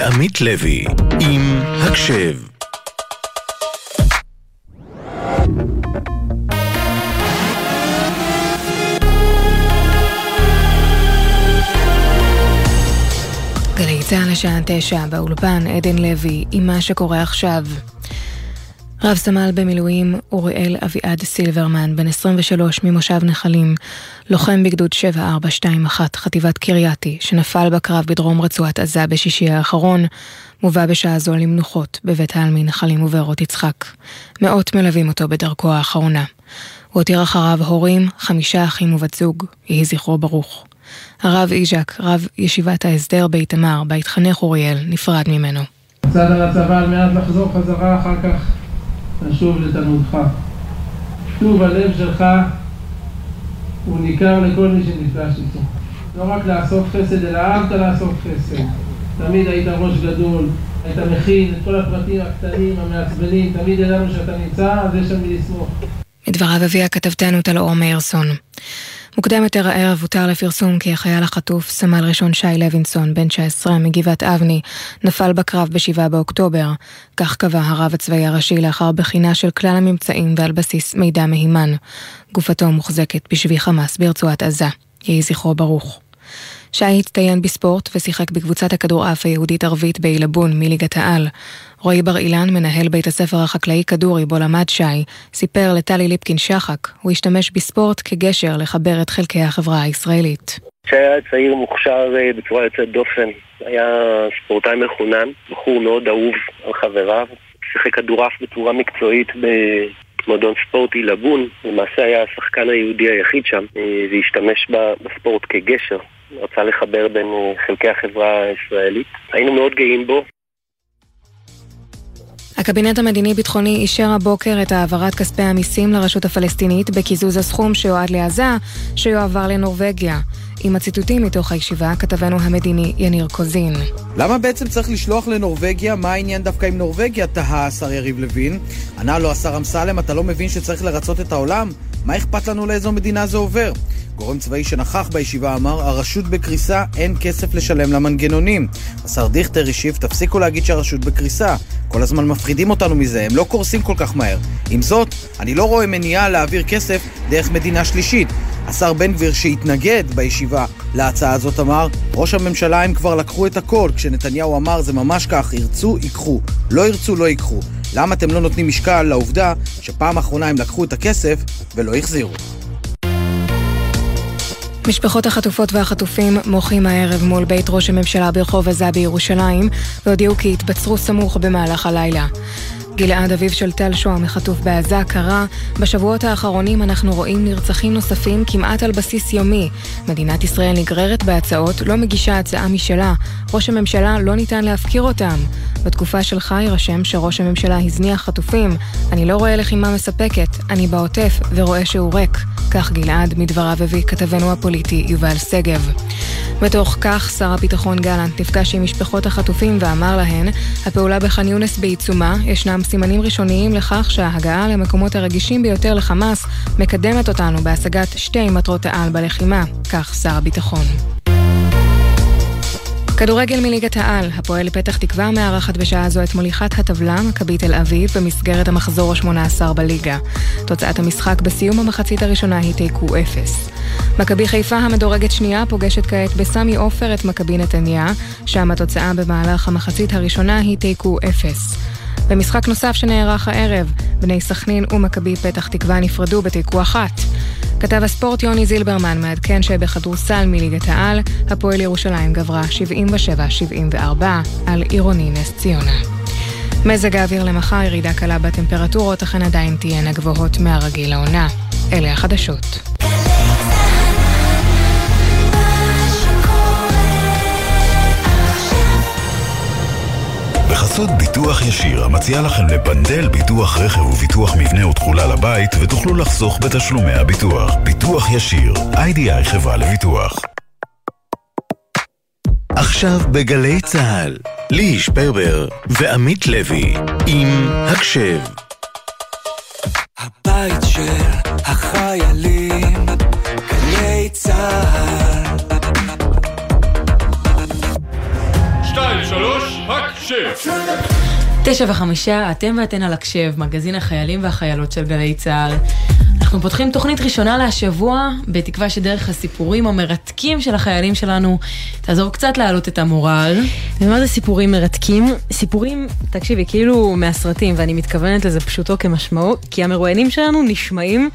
עמית לוי, עם הקשב. גלי צה"ל לשעה תשע באולפן, עדן לוי, עם מה שקורה עכשיו. רב סמל במילואים אוריאל אביעד סילברמן, בן 23 ממושב נחלים, לוחם בגדוד 7421 חטיבת קרייתי, שנפל בקרב בדרום רצועת עזה בשישי האחרון, מובא בשעה זו למנוחות בבית העלמין נחלים ובארות יצחק. מאות מלווים אותו בדרכו האחרונה. הוא הותיר אחריו הורים, חמישה אחים ובת זוג, יהי זכרו ברוך. הרב איז'ק, רב ישיבת ההסדר באיתמר, בה התחנך אוריאל, נפרד ממנו. יצאת לצבא על מנת לחזור חזרה אחר כך לשוב לתלמודך. כתוב הלב שלך הוא ניכר לכל מי שנפגש איתו. לא רק לעשות חסד, אלא אהבת לעשות חסד. תמיד היית ראש גדול, היית מכין את כל הפרטים הקטנים, המעצבנים, תמיד ידענו שאתה נמצא, אז יש שם מי לסמוך. מדבריו אביה כתבתנו טלאור מאירסון. מוקדם יותר הערב הותר לפרסום כי החייל החטוף, סמל ראשון שי לוינסון, בן 19 מגבעת אבני, נפל בקרב ב-7 באוקטובר. כך קבע הרב הצבאי הראשי לאחר בחינה של כלל הממצאים ועל בסיס מידע מהימן. גופתו מוחזקת בשבי חמאס ברצועת עזה. יהי זכרו ברוך. שי הצטיין בספורט ושיחק בקבוצת הכדורעף היהודית-ערבית בעילבון מליגת העל. רועי בר אילן, מנהל בית הספר החקלאי כדורי בו למד שי, סיפר לטלי ליפקין שחק, הוא השתמש בספורט כגשר לחבר את חלקי החברה הישראלית. שי היה צעיר מוכשר אה, בצורה יוצאת דופן, היה ספורטאי מחונן, בחור מאוד אהוב על חבריו, שיחק כדורעף בצורה מקצועית במועדון ספורט עילבון, למעשה היה השחקן היהודי היחיד שם, אה, והשתמש בספורט כגשר. רצה לחבר בין אה, חלקי החברה הישראלית. היינו מאוד גאים בו, הקבינט המדיני-ביטחוני אישר הבוקר את העברת כספי המיסים לרשות הפלסטינית בקיזוז הסכום שיועד לעזה, שיועבר לנורבגיה. עם הציטוטים מתוך הישיבה, כתבנו המדיני יניר קוזין. למה בעצם צריך לשלוח לנורבגיה? מה העניין דווקא עם נורבגיה? תהה השר יריב לוין. ענה לו השר אמסלם, אתה לא מבין שצריך לרצות את העולם? מה אכפת לנו לאיזו מדינה זה עובר? גורם צבאי שנכח בישיבה אמר, הרשות בקריסה, אין כסף לשלם למנגנונים. השר דיכטר השיב, תפסיקו להגיד שהרשות בקריסה. כל הזמן מפחידים אותנו מזה, הם לא קורסים כל כך מהר. עם זאת, אני לא רואה מניעה להעביר כסף דרך מדינה שלישית. השר בן גביר שהתנגד בישיבה להצעה הזאת אמר, ראש הממשלה הם כבר לקחו את הכל, כשנתניהו אמר זה ממש כך, ירצו, ייקחו, לא ירצו, לא ייקחו. למה אתם לא נותנים משקל לעובדה שפעם אחרונה הם לקחו את הכסף ולא החזירו? משפחות החטופות והחטופים מוחים הערב מול בית ראש הממשלה ברחוב עזה בירושלים והודיעו כי התבצרו סמוך במהלך הלילה. גלעד אביו של טל שוהם החטוף בעזה קרא בשבועות האחרונים אנחנו רואים נרצחים נוספים כמעט על בסיס יומי. מדינת ישראל נגררת בהצעות, לא מגישה הצעה משלה. ראש הממשלה לא ניתן להפקיר אותם. בתקופה שלך יירשם שראש הממשלה הזניח חטופים. אני לא רואה לחימה מספקת, אני בעוטף ורואה שהוא ריק. כך גלעד מדבריו הביא כתבנו הפוליטי יובל שגב. בתוך כך שר הביטחון גלנט נפגש עם משפחות החטופים ואמר להן הפעולה בח'אן יונס בעיצומה, ישנם סימנים ראשוניים לכך שההגעה למקומות הרגישים ביותר לחמאס מקדמת אותנו בהשגת שתי מטרות העל בלחימה, כך שר הביטחון. כדורגל מליגת העל, הפועל פתח תקווה מארחת בשעה זו את מוליכת הטבלה, מכבי תל אביב, במסגרת המחזור ה-18 בליגה. תוצאת המשחק בסיום המחצית הראשונה היא תיקו אפס. מכבי חיפה המדורגת שנייה פוגשת כעת בסמי עופר את מכבי נתניה, שם התוצאה במהלך המחצית הראשונה היא תיקו אפס. במשחק נוסף שנערך הערב, בני סכנין ומכבי פתח תקווה נפרדו בתיקו אחת. כתב הספורט יוני זילברמן מעדכן שבכדורסל מליגת העל, הפועל ירושלים גברה 77-74 על עירוני נס ציונה. מזג האוויר למחר ירידה קלה בטמפרטורות, אכן עדיין תהיינה גבוהות מהרגיל לעונה. אלה החדשות. בחסות ביטוח ישיר, המציע לכם לפנדל ביטוח רכב וביטוח מבנה ותכולה לבית, ותוכלו לחסוך בתשלומי הביטוח. ביטוח ישיר, איי-די-איי חברה לביטוח. עכשיו בגלי צה"ל, ליהי שפרבר ועמית לוי, עם הקשב. הבית של החיילים, גלי צה"ל. תשע וחמישה, אתם ואתן על הקשב, מגזין החיילים והחיילות של גלי צה"ל. אנחנו פותחים תוכנית ראשונה להשבוע, בתקווה שדרך הסיפורים המרתקים של החיילים שלנו תעזור קצת להעלות את המורל. ומה זה סיפורים מרתקים? סיפורים, תקשיבי, כאילו מהסרטים, ואני מתכוונת לזה פשוטו כמשמעו, כי המרואיינים שלנו נשמעים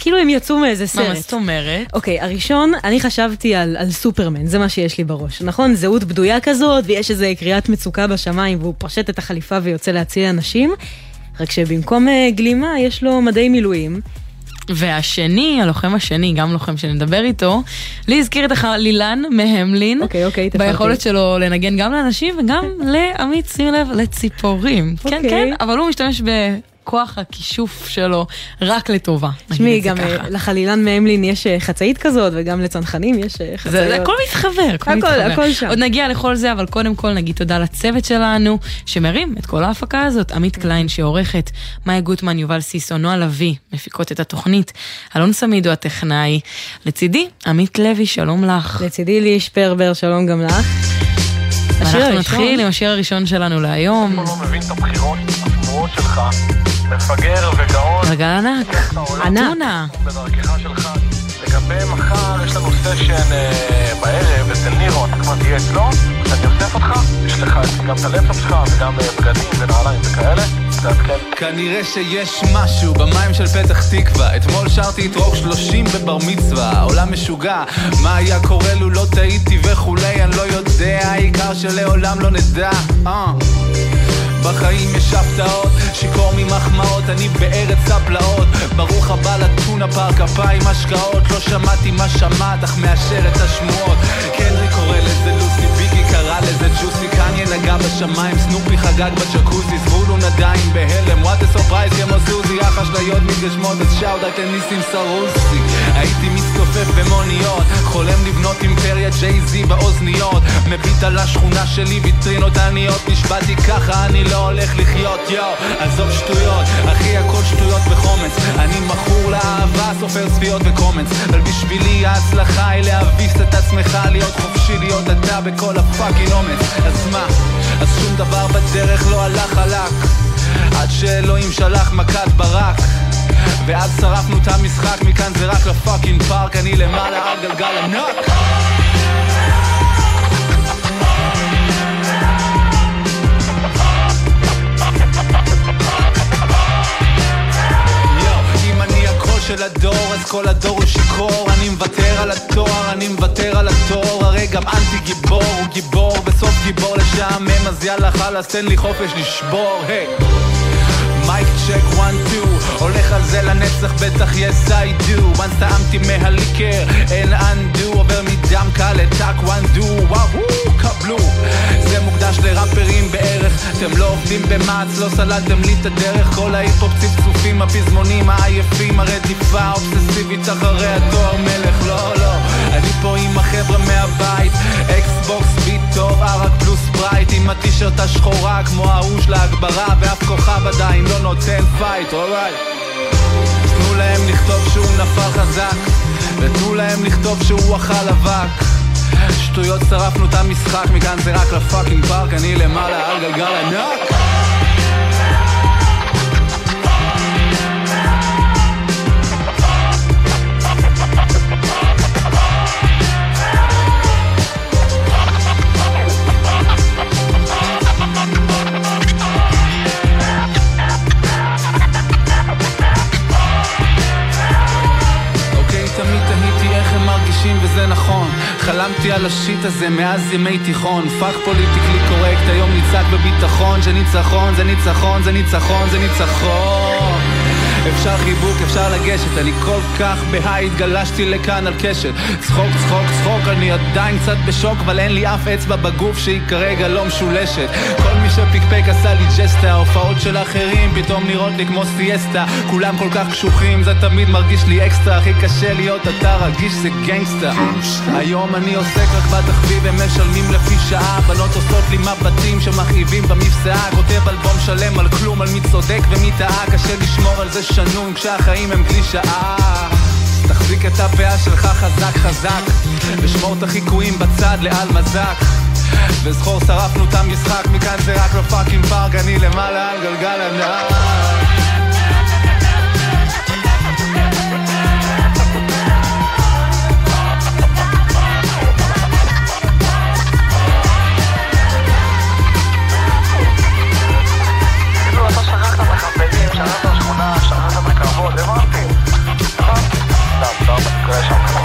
כאילו הם יצאו מאיזה סרט. מה זאת אומרת? אוקיי, הראשון, אני חשבתי על, על סופרמן, זה מה שיש לי בראש. נכון? זהות בדויה כזאת, ויש איזה קריאת מצוקה בשמיים, והוא פושט את החליפה ויוצא להציל אנשים, רק שבמקום uh, גלימה יש לו מדי מילואים. והשני, הלוחם השני, גם לוחם שנדבר איתו, לי הזכיר את החלילן מהמלין. אוקיי, אוקיי, תפרטי. ביכולת שלו לנגן גם לאנשים וגם לעמית, שימי לב, לציפורים. כן, אוקיי. כן, אבל הוא משתמש ב... כוח הכישוף שלו רק לטובה. תשמעי, גם אה, לחלילן מהמלין יש אה, חצאית כזאת, וגם לצנחנים יש אה, חצאיות. זה, זה הכל מתחבר, הכל הכל, מתחבר. הכל שם. עוד נגיע לכל זה, אבל קודם כל נגיד תודה לצוות שלנו, שמרים את כל ההפקה הזאת. עמית קליין שעורכת, מאיה גוטמן, יובל סיסו, נועה לביא, מפיקות את התוכנית, אלון סמידו הטכנאי. לצידי, עמית לוי, שלום לך. לצידי לי שפרבר, שלום גם לך. אנחנו נתחיל עם השיר הראשון שלנו להיום. מפגר וגאון. גלגל ענק, ענק. אתונה. בדרכך שלך. לגבי מחר, יש לנו סשן אה, בערב אצל נירו, אתה כבר תהיה אצלו, אני אוסף אותך, יש לך גם את הלפטופ שלך וגם אה, בגדים ונעליים וכאלה. כנראה שיש משהו במים של פתח תקווה אתמול שרתי את רוק שלושים בבר מצווה העולם משוגע מה היה קורה לו לא טעיתי וכולי אני לא יודע העיקר שלעולם לא נדע אה. בחיים יש הפתעות, שיכור ממחמאות, אני בארץ הפלאות ברוך הבא לטונה פארק, אפיים השקעות. לא שמעתי מה שמעת, אך מאשר את השמועות. קנדריק קורא לזה לוסי, ביגי קרא לזה ג'וסי קניה נגע בשמיים, סנופי חגג בג'קוזי זבולון עדיין בהלם, what a surprise כמו סוזי אך אשליות מתגשמות, אז shout על ניסים סרוסי הייתי מסתופף במוניות, חולם לבנות אימפריה ג'יי-זי באוזניות. מביט על השכונה שלי, ויטרינות עניות. נשבעתי ככה, אני לא הולך לחיות, יואו עזוב שטויות, אחי הכל שטויות וחומץ. אני מכור לאהבה, סופר צפיות וקומץ. אבל בשבילי ההצלחה היא להביס את עצמך להיות חופשי, להיות אתה בכל ה fucking אומץ אז מה? אז שום דבר בדרך לא הלך חלק. עד שאלוהים שלח מכת ברק. ואז שרפנו את המשחק, מכאן זה רק לפאקינג פארק אני למעלה על גלגל ענק של הדור, אז כל הדור הוא שיכור. אני מוותר על התואר, אני מוותר על התואר הרי גם אנטי גיבור הוא גיבור, בסוף גיבור לשעמם. אז יאללה חלאס, תן לי חופש לשבור, היי mic check one two הולך על זה לנצח בטח yes I do once טעמתי מהליקר אין undo. עובר מדם קל לטאקוונדו וואו קבלו. זה מוקדש לראפרים בערך. אתם לא עובדים במעץ לא סללתם לי את הדרך. כל ההיפ-הופ צפצופים הפזמונים העייפים הרדיפה האובססיבית אחרי התואר מלך. לא לא אני פה עם החבר'ה מהבית. אקסבוקס beat טוב ערק פלוס ספרייט עם הטישרט השחורה כמו ההוא של ההגברה ואף כוכב עדיין לא נותן fight alright תנו להם לכתוב שהוא נפל חזק ותנו להם לכתוב שהוא אכל אבק. שטויות שרפנו את המשחק מכאן זה רק לפאקינג פארק אני למעלה על גלגל ענק וזה נכון. חלמתי על ה shit הזה מאז ימי תיכון. fuck politically correct, היום נצעק בביטחון. שניצחון זה ניצחון זה ניצחון זה ניצחון אפשר חיבוק, אפשר לגשת, אני כל כך בהייט, גלשתי לכאן על קשת. צחוק, צחוק, צחוק, אני עדיין קצת בשוק, אבל אין לי אף אצבע בגוף שהיא כרגע לא משולשת. כל מי שפיקפק עשה לי ג'סטה, ההופעות של אחרים פתאום נראות לי כמו סיאסטה. כולם כל כך קשוחים, זה תמיד מרגיש לי אקסטרה. הכי קשה להיות אתה רגיש זה gangsta היום אני עוסק רק בתחביב, הם משלמים לפי שעה. בנות עושות לי מבטים שמכאיבים במפסעה. כותב אלבום שלם על כלום, על מי צודק ומי טעה. קשה לשמור על זה שנון כשהחיים הם קלישאה תחזיק את הפאה שלך חזק חזק ושמור את החיקויים בצד לעל מזק. וזכור שרפנו את המשחק מכאן זה רק ב fucking park, אני למעלה על גלגל ענק היי,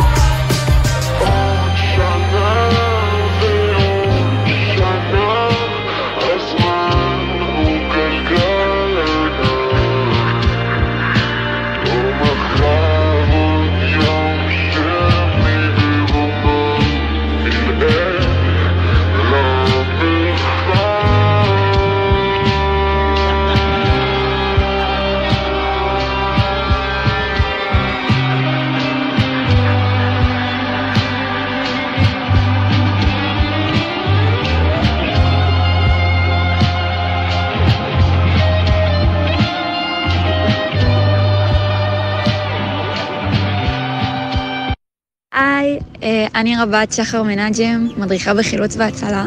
אני רבת שחר מנג'ם, מדריכה בחילוץ והצלה.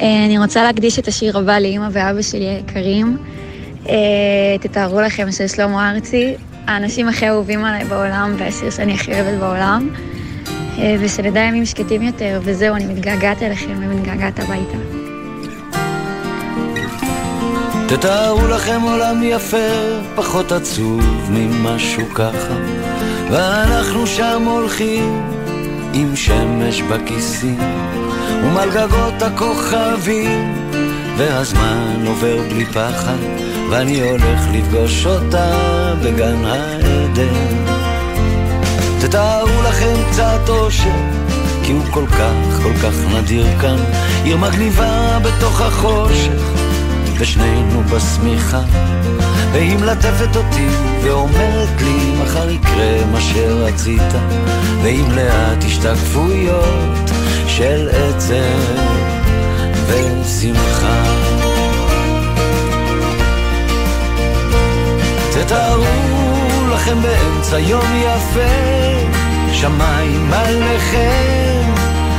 אה, אני רוצה להקדיש את השיר הבא לאימא ואבא שלי היקרים. אה, תתארו לכם של שלמה ארצי, האנשים הכי אהובים עליי בעולם והשיר שאני הכי אוהבת בעולם. ושנדע ימים שקטים יותר, וזהו, אני מתגעגעת אליכם ומתגעגעת הביתה. תתארו לכם עולם יפה, פחות עצוב ממשהו ככה, ואנחנו שם הולכים עם שמש בכיסים ומעל גגות הכוכבים והזמן עובר בלי פחד ואני הולך לפגוש אותה בגן העדן. תתארו לכם קצת אושר כי הוא כל כך כל כך נדיר כאן. עיר מגניבה בתוך החושך ושנינו בשמיכה והיא מלטפת אותי ואומרת לי מחר יקרה מה שרצית. ועם לאט השתקפויות של עצב ושמחה. תתארו לכם באמצע יום יפה שמיים עליכם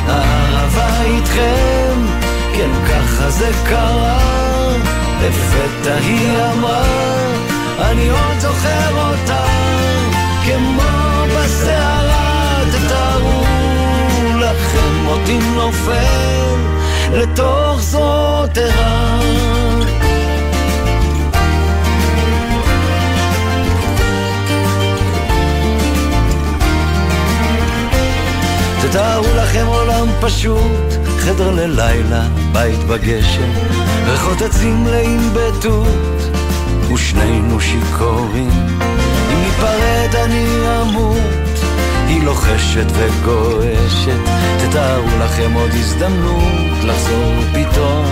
אהבה איתכם כן ככה זה קרה לפתע היא אמרה, אני עוד זוכר אותה, כמו בסערה, תתארו לכם אותי נופל לתוך זרועות ערה. תתארו לכם עולם פשוט, חדר ללילה, בית בגשם, ריחות עצים מלאים בתות, ושנינו שיכורים. אם ניפרד אני אמות, היא לוחשת וגועשת, תתארו לכם עוד הזדמנות לחזור פתאום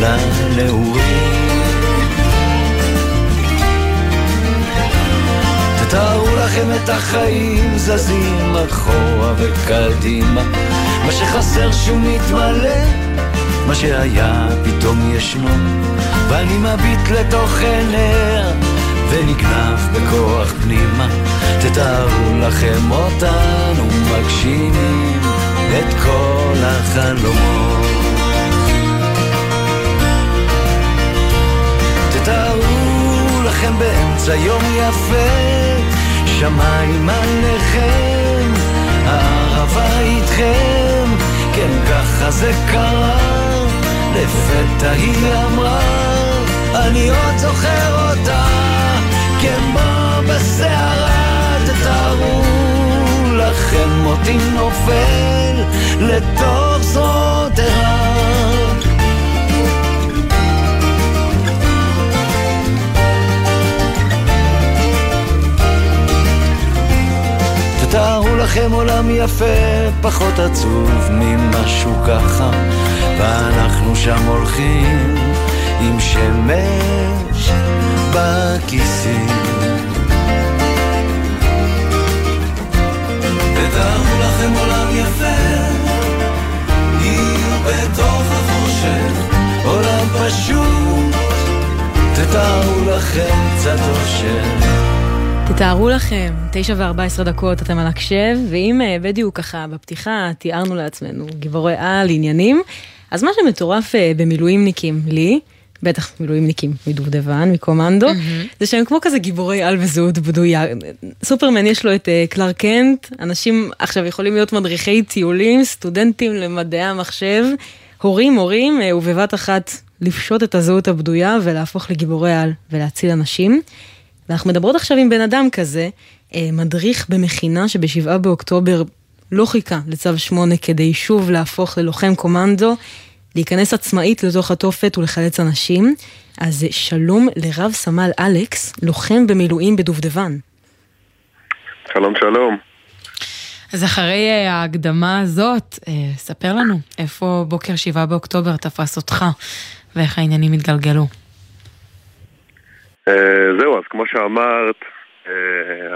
לנעורים. תארו לכם את החיים זזים אחורה וקדימה. מה שחסר שהוא מתמלא מה שהיה פתאום ישנו. ואני מביט לתוך עיניה ונגנב בכוח פנימה. תתארו לכם אותנו מגשימים את כל החלומות. תתארו לכם באמצע יום יפה שמיים עליכם, הערבה איתכם, כן ככה זה קרה, לפתע היא אמרה, אני עוד זוכר אותה, כמו בסערה, תתארו לכם מותי נופל לתוך זרועות ערה. תארו לכם עולם יפה, פחות עצוב ממשהו ככה, ואנחנו שם הולכים עם שמש בכיסים. תתארו לכם עולם יפה, עיר בתוך החושך, עולם פשוט, תתארו לכם קצת אושר. תתארו לכם, תשע וארבע עשרה דקות אתם על הקשב, ואם אה, בדיוק ככה בפתיחה תיארנו לעצמנו גיבורי על, עניינים, אז מה שמטורף אה, במילואימניקים, לי, בטח מילואימניקים מדובדבן, מקומנדו, mm-hmm. זה שהם כמו כזה גיבורי על וזהות בדויה. סופרמן יש לו את uh, קלר קנט, אנשים עכשיו יכולים להיות מדריכי טיולים, סטודנטים למדעי המחשב, הורים הורים, uh, ובבת אחת לפשוט את הזהות הבדויה ולהפוך לגיבורי על ולהציל אנשים. ואנחנו מדברות עכשיו עם בן אדם כזה, uh, מדריך במכינה שבשבעה באוקטובר לא חיכה לצו 8 כדי שוב להפוך ללוחם קומנדו. להיכנס עצמאית לתוך התופת ולחלץ אנשים. אז שלום לרב סמל אלכס, לוחם במילואים בדובדבן. שלום שלום. אז אחרי אה, ההקדמה הזאת, אה, ספר לנו איפה בוקר שבעה באוקטובר תפס אותך ואיך העניינים התגלגלו. אה, זהו, אז כמו שאמרת,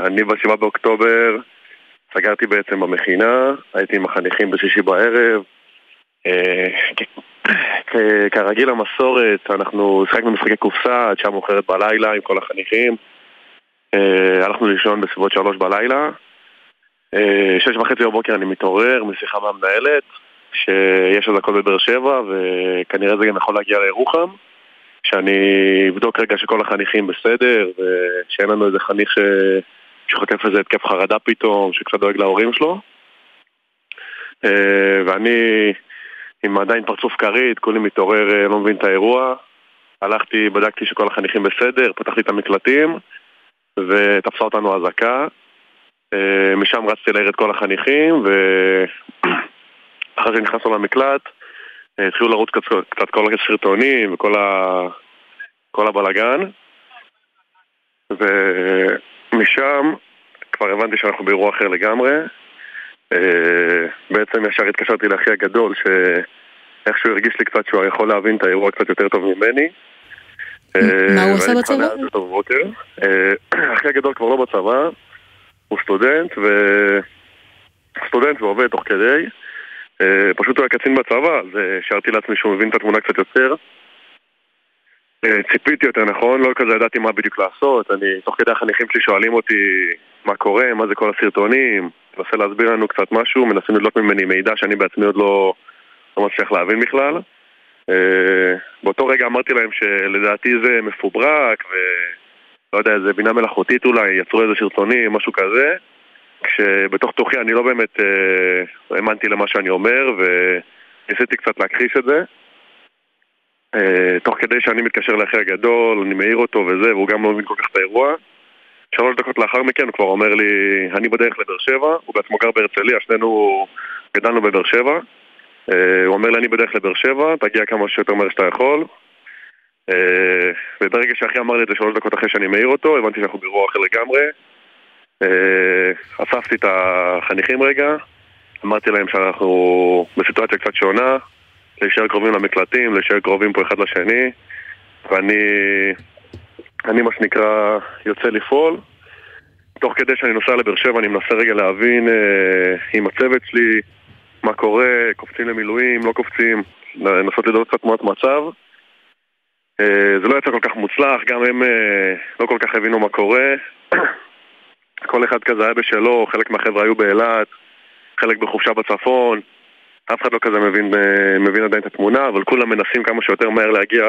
אני בשבעה באוקטובר סגרתי בעצם במכינה, הייתי עם החניכים בשישי בערב, כרגיל המסורת, אנחנו שיחקנו משחקי קופסה עד שעה מאוחרת בלילה עם כל החניכים. אה, הלכנו לישון בסביבות שלוש בלילה. אה, שש וחצי בבוקר אני מתעורר משיחה מהמנהלת שיש אזעקות בבאר שבע וכנראה זה גם יכול להגיע לירוחם שאני אבדוק רגע שכל החניכים בסדר ושאין לנו איזה חניך ש... שחוטף איזה התקף חרדה פתאום, שקצת דואג להורים שלו אה, ואני עם עדיין פרצוף כרית, כולי מתעורר, אה, לא מבין את האירוע. הלכתי, בדקתי שכל החניכים בסדר, פתחתי את המקלטים ותפסה אותנו אזעקה. אה, משם רצתי לעיר את כל החניכים ואחרי שנכנסנו למקלט אה, התחילו לרוץ קצת, קצת כל הסרטונים וכל ה... כל הבלגן ומשם כבר הבנתי שאנחנו באירוע אחר לגמרי אה, בעצם ישר התקשרתי לאחי הגדול, שאיכשהו הרגיש לי קצת שהוא יכול להבין את האירוע קצת יותר טוב ממני. מה הוא עושה בצבא? אה, אחי הגדול כבר לא בצבא, הוא סטודנט, ו... סטודנט ועובד תוך כדי. אה, פשוט הוא היה קצין בצבא, אז השארתי לעצמי שהוא מבין את התמונה קצת יותר. ציפיתי יותר נכון, לא כזה ידעתי מה בדיוק לעשות, אני, תוך כדי החניכים שלי שואלים אותי מה קורה, מה זה כל הסרטונים, מנסה להסביר לנו קצת משהו, מנסים לדלות ממני מידע שאני בעצמי עוד לא, לא מצליח להבין בכלל. באותו רגע אמרתי להם שלדעתי זה מפוברק ולא יודע, איזה בינה מלאכותית אולי, יצרו איזה סרטונים, משהו כזה כשבתוך תוכי אני לא באמת uh, האמנתי למה שאני אומר וניסיתי קצת להכחיש את זה uh, תוך כדי שאני מתקשר לאחי הגדול, אני מעיר אותו וזה, והוא גם לא מבין כל כך את האירוע שלוש דקות לאחר מכן הוא כבר אומר לי, אני בדרך לבאר שבע, הוא בעצמו גר בהרצליה, שנינו גדלנו בבאר שבע. אה, הוא אומר לי, אני בדרך לבאר שבע, תגיע כמה שיותר מהר שאתה יכול. אה, וברגע שאחי אמר לי את זה שלוש דקות אחרי שאני מעיר אותו, הבנתי שאנחנו באירוע אחר לגמרי. אה, אספתי את החניכים רגע, אמרתי להם שאנחנו בסיטואציה קצת שונה, להישאר קרובים למקלטים, להישאר קרובים פה אחד לשני, ואני אני מה שנקרא יוצא לפעול. תוך כדי שאני נוסע לבאר שבע אני מנסה רגע להבין אה, עם הצוות שלי מה קורה, קופצים למילואים, לא קופצים, לנסות לדעות קצת תמונת מצב. אה, זה לא יצא כל כך מוצלח, גם הם אה, לא כל כך הבינו מה קורה. כל אחד כזה היה בשלו, חלק מהחבר'ה היו באילת, חלק בחופשה בצפון. אף אחד לא כזה מבין, אה, מבין עדיין את התמונה, אבל כולם מנסים כמה שיותר מהר להגיע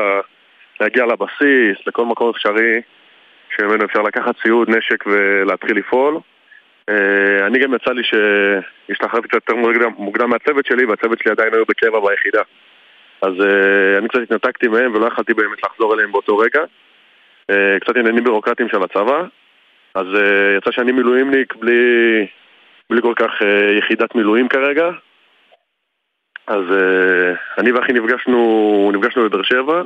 להגיע לבסיס, לכל מקום אפשרי שממנו אפשר לקחת ציוד, נשק ולהתחיל לפעול. Uh, אני גם יצא לי שהשתחררתי קצת יותר מוקדם, מוקדם מהצוות שלי והצוות שלי עדיין היו בקבע ביחידה. אז uh, אני קצת התנתקתי מהם ולא יכלתי באמת לחזור אליהם באותו רגע. קצת עניינים בירוקרטיים של הצבא. אז uh, יצא שאני מילואימניק בלי, בלי כל כך uh, יחידת מילואים כרגע. אז uh, אני ואחי נפגשנו, נפגשנו בבאר שבע.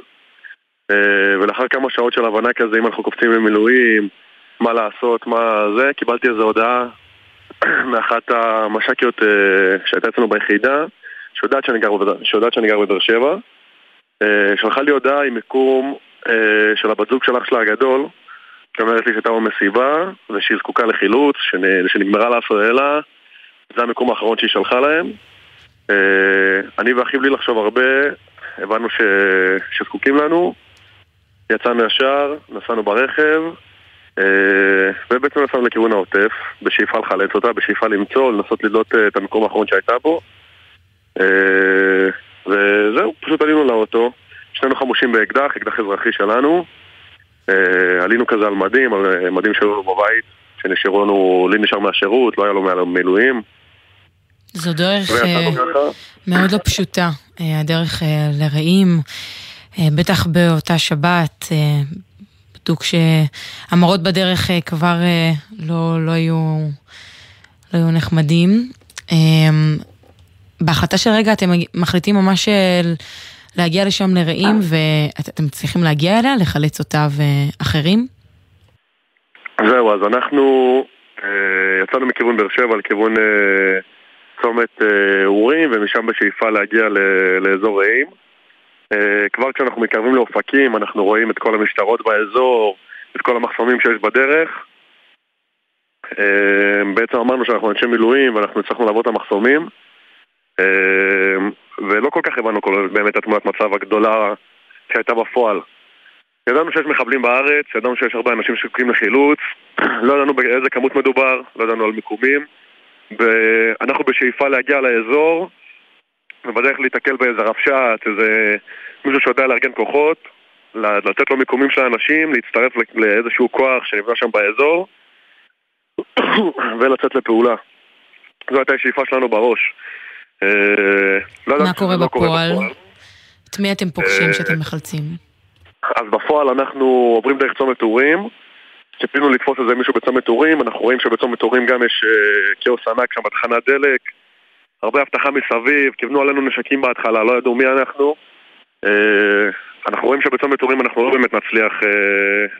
אה, ולאחר כמה שעות של הבנה כזה, אם אנחנו קופצים למילואים, מה לעשות, מה זה, קיבלתי איזו הודעה מאחת המש"קיות אה, שהייתה אצלנו ביחידה, שיודעת שאני גר, שיודעת שאני גר בבאר שבע, אה, שלחה לי הודעה עם מיקום של הבת זוג של אח שלה הגדול, שאומרת לי שהייתה במסיבה, ושהיא זקוקה לחילוץ, שנגמרה לה הסוללה, זה המיקום האחרון שהיא שלחה להם. אני ואחי בלי לחשוב הרבה, הבנו ש... שזקוקים לנו, יצאנו ישר, נסענו ברכב, אה, ובעצם נסענו לכיוון העוטף, בשאיפה לחלץ אותה, בשאיפה למצוא, לנסות לדלות אה, את המקום האחרון שהייתה בו. אה, וזהו, פשוט עלינו לאוטו, שנינו חמושים באקדח, אקדח אזרחי שלנו. אה, עלינו כזה על מדים, על אה, מדים שהיו לנו בבית, שנשארו לנו, לי נשאר מהשירות, לא היה לו מילואים. זו דרך אה, מאוד לא פשוטה, אה, הדרך אה, לרעים, אה, בטח באותה שבת, אה, בדוק שהמראות בדרך אה, כבר אה, לא, לא, היו, לא היו נחמדים. אה, בהחלטה של רגע אתם מחליטים ממש אה, להגיע לשם לרעים, ואתם צריכים להגיע אליה, לחלץ אותה ואחרים? זהו, אז אנחנו אה, יצאנו מכיוון באר שבע לכיוון אה, צומת אה, אורים, ומשם בשאיפה להגיע לאזור רעים. אה, כבר כשאנחנו מתקרבים לאופקים, אנחנו רואים את כל המשטרות באזור, את כל המחסומים שיש בדרך. אה, בעצם אמרנו שאנחנו אנשי מילואים ואנחנו הצלחנו לעבור את המחסומים. אה, ולא כל כך הבנו כל באמת את התמונת מצב הגדולה שהייתה בפועל. ידענו שיש מחבלים בארץ, ידענו שיש הרבה אנשים שזקוקים לחילוץ, לא ידענו באיזה כמות מדובר, לא ידענו על מיקומים, ואנחנו בשאיפה להגיע לאזור, ובדרך להיתקל באיזה רבש"ץ, איזה מישהו שיודע לארגן כוחות, לתת לו מיקומים של האנשים, להצטרף לאיזשהו כוח שנבנה שם באזור, ולצאת לפעולה. זו הייתה השאיפה שלנו בראש. אה, לא מה קורה בפועל? את מי אתם פוגשים אה, שאתם מחלצים? אז בפועל אנחנו עוברים דרך צומת אורים, ציפינו לתפוס איזה מישהו בצומת אורים, אנחנו רואים שבצומת אורים גם יש אה, כאוס ענק שם בתחנת דלק, הרבה אבטחה מסביב, כיוונו עלינו נשקים בהתחלה, לא ידעו מי אנחנו. אנחנו רואים שבצומת אורים אנחנו לא באמת נצליח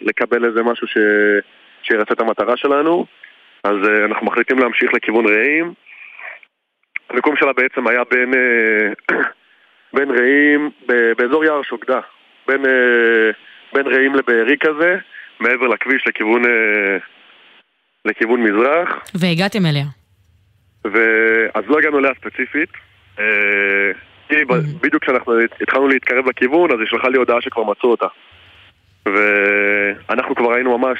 לקבל איזה משהו ש... שירצה את המטרה שלנו, אז אנחנו מחליטים להמשיך לכיוון רעים. המיקום שלה בעצם היה בין, אה, בין רעים, באזור יער שוקדה, בין, אה, בין רעים לבארי כזה, מעבר לכביש לכיוון, אה, לכיוון מזרח. והגעתם אליה. ו... אז לא הגענו אליה ספציפית. כי בדיוק כשאנחנו התחלנו להתקרב לכיוון, אז היא שלחה לי הודעה שכבר מצאו אותה. ואנחנו כבר היינו ממש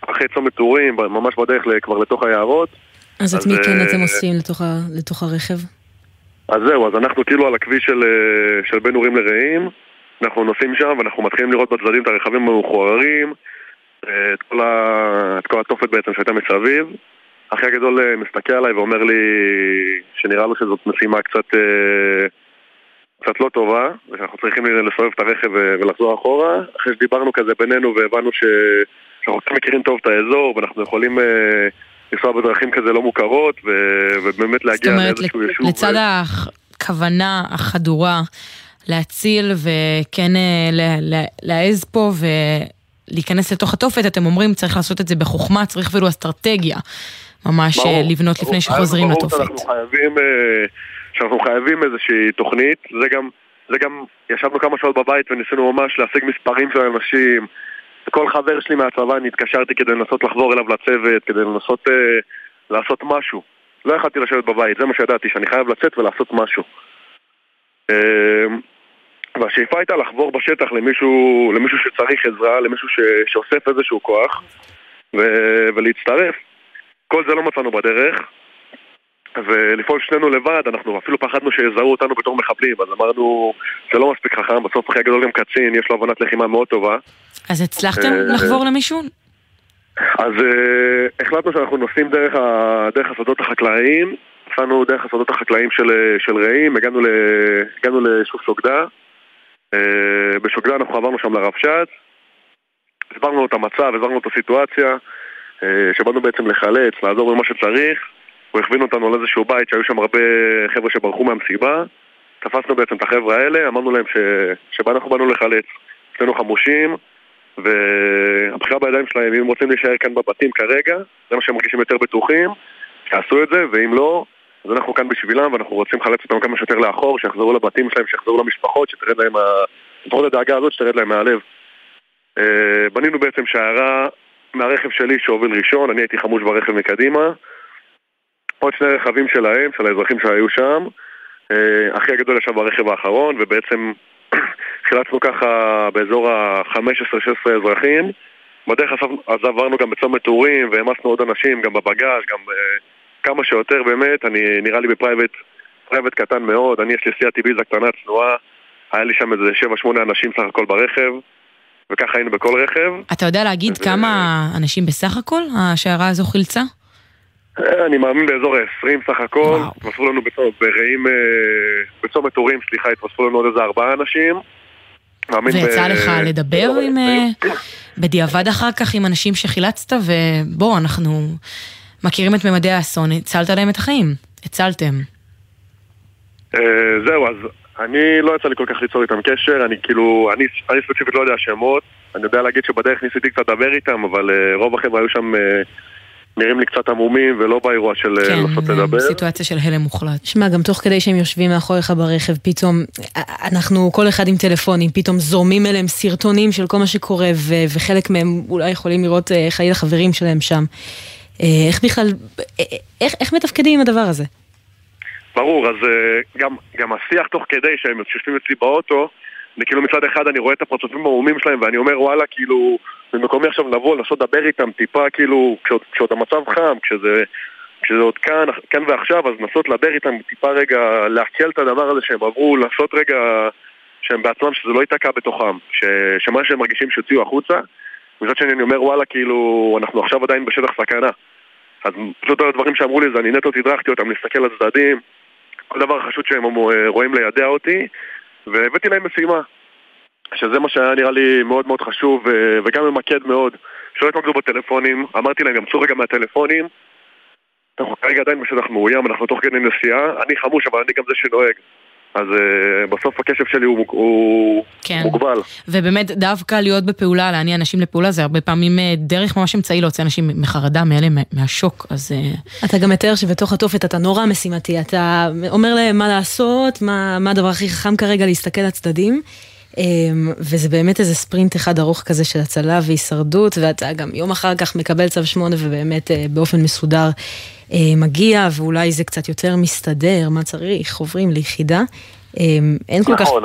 אחרי צומת טורים, ממש בדרך כבר לתוך היערות. אז את מי כן אתם עושים לתוך, ה, לתוך הרכב? אז זהו, אז אנחנו כאילו על הכביש של, אה, של בין אורים לרעים, אנחנו נוסעים שם ואנחנו מתחילים לראות בצדדים את הרכבים המחוררים, אה, את כל, ה... את כל התופת בעצם שהייתה מסביב. אחי הגדול אה, מסתכל עליי ואומר לי שנראה לו שזאת משימה קצת, קצת לא טובה, ושאנחנו צריכים לסובב את הרכב ולחזור אחורה. אחרי שדיברנו כזה בינינו והבנו ש... שאנחנו מכירים טוב את האזור ואנחנו יכולים לנסוע בדרכים כזה לא מוכרות, ו... ובאמת להגיע לאיזשהו יישוב. לצד ו... הכוונה החדורה להציל וכן אה, להעז פה ולהיכנס לתוך התופת, אתם אומרים צריך לעשות את זה בחוכמה, צריך אפילו אסטרטגיה. ממש ברור, אה, לבנות ברור, לפני שחוזרים ברור לתופת. שאנחנו חייבים, אה, שאנחנו חייבים איזושהי תוכנית, זה גם, זה גם, ישבנו כמה שעות בבית וניסינו ממש להשיג מספרים של אנשים, כל חבר שלי מהצבא אני התקשרתי כדי לנסות לחזור אליו לצוות, כדי לנסות אה, לעשות משהו. לא יכלתי לשבת בבית, זה מה שידעתי, שאני חייב לצאת ולעשות משהו. אה, והשאיפה הייתה לחבור בשטח למישהו, למישהו שצריך עזרה, למישהו ש, שאוסף איזשהו כוח, ו, ולהצטרף. כל זה לא מצאנו בדרך, ולפעול שנינו לבד, אנחנו אפילו פחדנו שיזהו אותנו בתור מחבלים, אז אמרנו, זה לא מספיק חכם, בסוף אחי הגדול גם קצין, יש לו הבנת לחימה מאוד טובה. אז הצלחתם אה, לחבור למישהו? אז uh, החלטנו שאנחנו נוסעים דרך, ה, דרך השדות החקלאיים, נסענו דרך השדות החקלאיים של, של רעים, הגענו, ל, הגענו לשוק שוקדה, uh, בשוקדה אנחנו עברנו שם לרבש"ץ, הסברנו לו את המצב, הסברנו לו את הסיטואציה, uh, שבאנו בעצם לחלץ, לעזור במה שצריך, הוא הכווין אותנו על איזשהו בית שהיו שם הרבה חבר'ה שברחו מהמסיבה, תפסנו בעצם את החבר'ה האלה, אמרנו להם ש... שאנחנו באנו לחלץ, אצלנו חמושים, והבחירה בידיים שלהם, אם הם רוצים להישאר כאן בבתים כרגע, זה מה שהם מרגישים יותר בטוחים, שיעשו את זה, ואם לא, אז אנחנו כאן בשבילם, ואנחנו רוצים לחלץ אותם כמה שיותר לאחור, שיחזרו לבתים שלהם, שיחזרו למשפחות, שתרד להם, לפחות הדאגה הזאת, שתרד להם מהלב. אה, בנינו בעצם שיירה מהרכב שלי שהוביל ראשון, אני הייתי חמוש ברכב מקדימה, עוד שני רכבים שלהם, של האזרחים שהיו שם. אה, אחי הגדול ישב ברכב האחרון, ובעצם חילצנו ככה באזור ה-15-16 אזרחים. בדרך אז עברנו גם בצומת טורים והעמסנו עוד אנשים, גם בבגאז', גם uh, כמה שיותר באמת. אני נראה לי בפרייבט private קטן מאוד, אני יש לי סיאט איביזה קטנה צנועה, היה לי שם איזה 7-8 אנשים סך הכל ברכב, וככה היינו בכל רכב. אתה יודע להגיד ו- כמה אנשים בסך הכל השיירה הזו חילצה? אה, אני מאמין באזור ה-20 סך הכל, התווספו לנו ברעים, אה, בצומת אורים, סליחה, התווספו לנו עוד איזה ארבעה אנשים. ויצא לך לדבר עם... אה, בדיעבד אחר כך עם אנשים שחילצת, ובוא, אנחנו מכירים את ממדי האסון, הצלת להם את החיים. הצלתם. זהו, אז אני לא יצא לי כל כך ליצור איתם קשר, אני כאילו, אני, אני ספציפית לא יודע שמות, אני יודע להגיד שבדרך ניסיתי קצת לדבר איתם, אבל רוב החבר'ה היו שם נראים לי קצת עמומים ולא באירוע של אה, כן, לנסות לדבר. סיטואציה של הלם מוחלט. שמע, גם תוך כדי שהם יושבים מאחוריך ברכב, פתאום, אה, אנחנו, כל אחד עם טלפונים, פתאום זורמים אליהם סרטונים של כל מה שקורה, ו- וחלק מהם אולי יכולים לראות אה, חלילה חברים שלהם שם. איך בכלל, איך, איך מתפקדים עם הדבר הזה? ברור, אז גם, גם השיח תוך כדי שהם יושבים אצלי באוטו, אני כאילו מצד אחד אני רואה את הפרצופים העמומים שלהם ואני אומר וואלה כאילו במקומי עכשיו לבוא, לנסות לדבר איתם טיפה כאילו כשעוד, כשעוד המצב חם, כשזה, כשזה עוד כאן, כאן ועכשיו אז לנסות לדבר איתם טיפה רגע, לעכל את הדבר הזה שהם עברו, לעשות רגע שהם בעצמם שזה לא ייתקע בתוכם, ש, שמה שהם מרגישים שיוציאו החוצה מצד שני אני אומר וואלה כאילו אנחנו עכשיו עדיין בשטח סכנה. אז פשוט הדברים שאמרו לי זה אני נטו תדרכתי אותם להסתכל לצדדים כל דבר חשוד שהם אה, רואים לידע אותי והבאתי להם משימה שזה מה שהיה נראה לי מאוד מאוד חשוב ו- וגם ממקד מאוד שלא יתמקדו בטלפונים אמרתי להם ימצאו רגע מהטלפונים אנחנו כרגע עדיין בשטח מאוים, אנחנו תוך כדי נסיעה אני חמוש אבל אני גם זה שנוהג אז uh, בסוף הקשב שלי הוא, הוא כן. מוגבל ובאמת דווקא להיות בפעולה, להניע אנשים לפעולה, זה הרבה פעמים אה, דרך ממש אמצעי להוציא אנשים מחרדה, מאלה, מה- מהשוק, אז... אה, אתה גם מתאר שבתוך התופת אתה נורא משימתי, אתה אומר להם מה לעשות, מה, מה הדבר הכי חכם כרגע להסתכל לצדדים. אמ, וזה באמת איזה ספרינט אחד ארוך כזה של הצלה והישרדות, ואתה גם יום אחר כך מקבל צו שמונה ובאמת אה, באופן מסודר אה, מגיע, ואולי זה קצת יותר מסתדר, מה צריך, עוברים ליחידה. אמ, אין כל כך... נכון,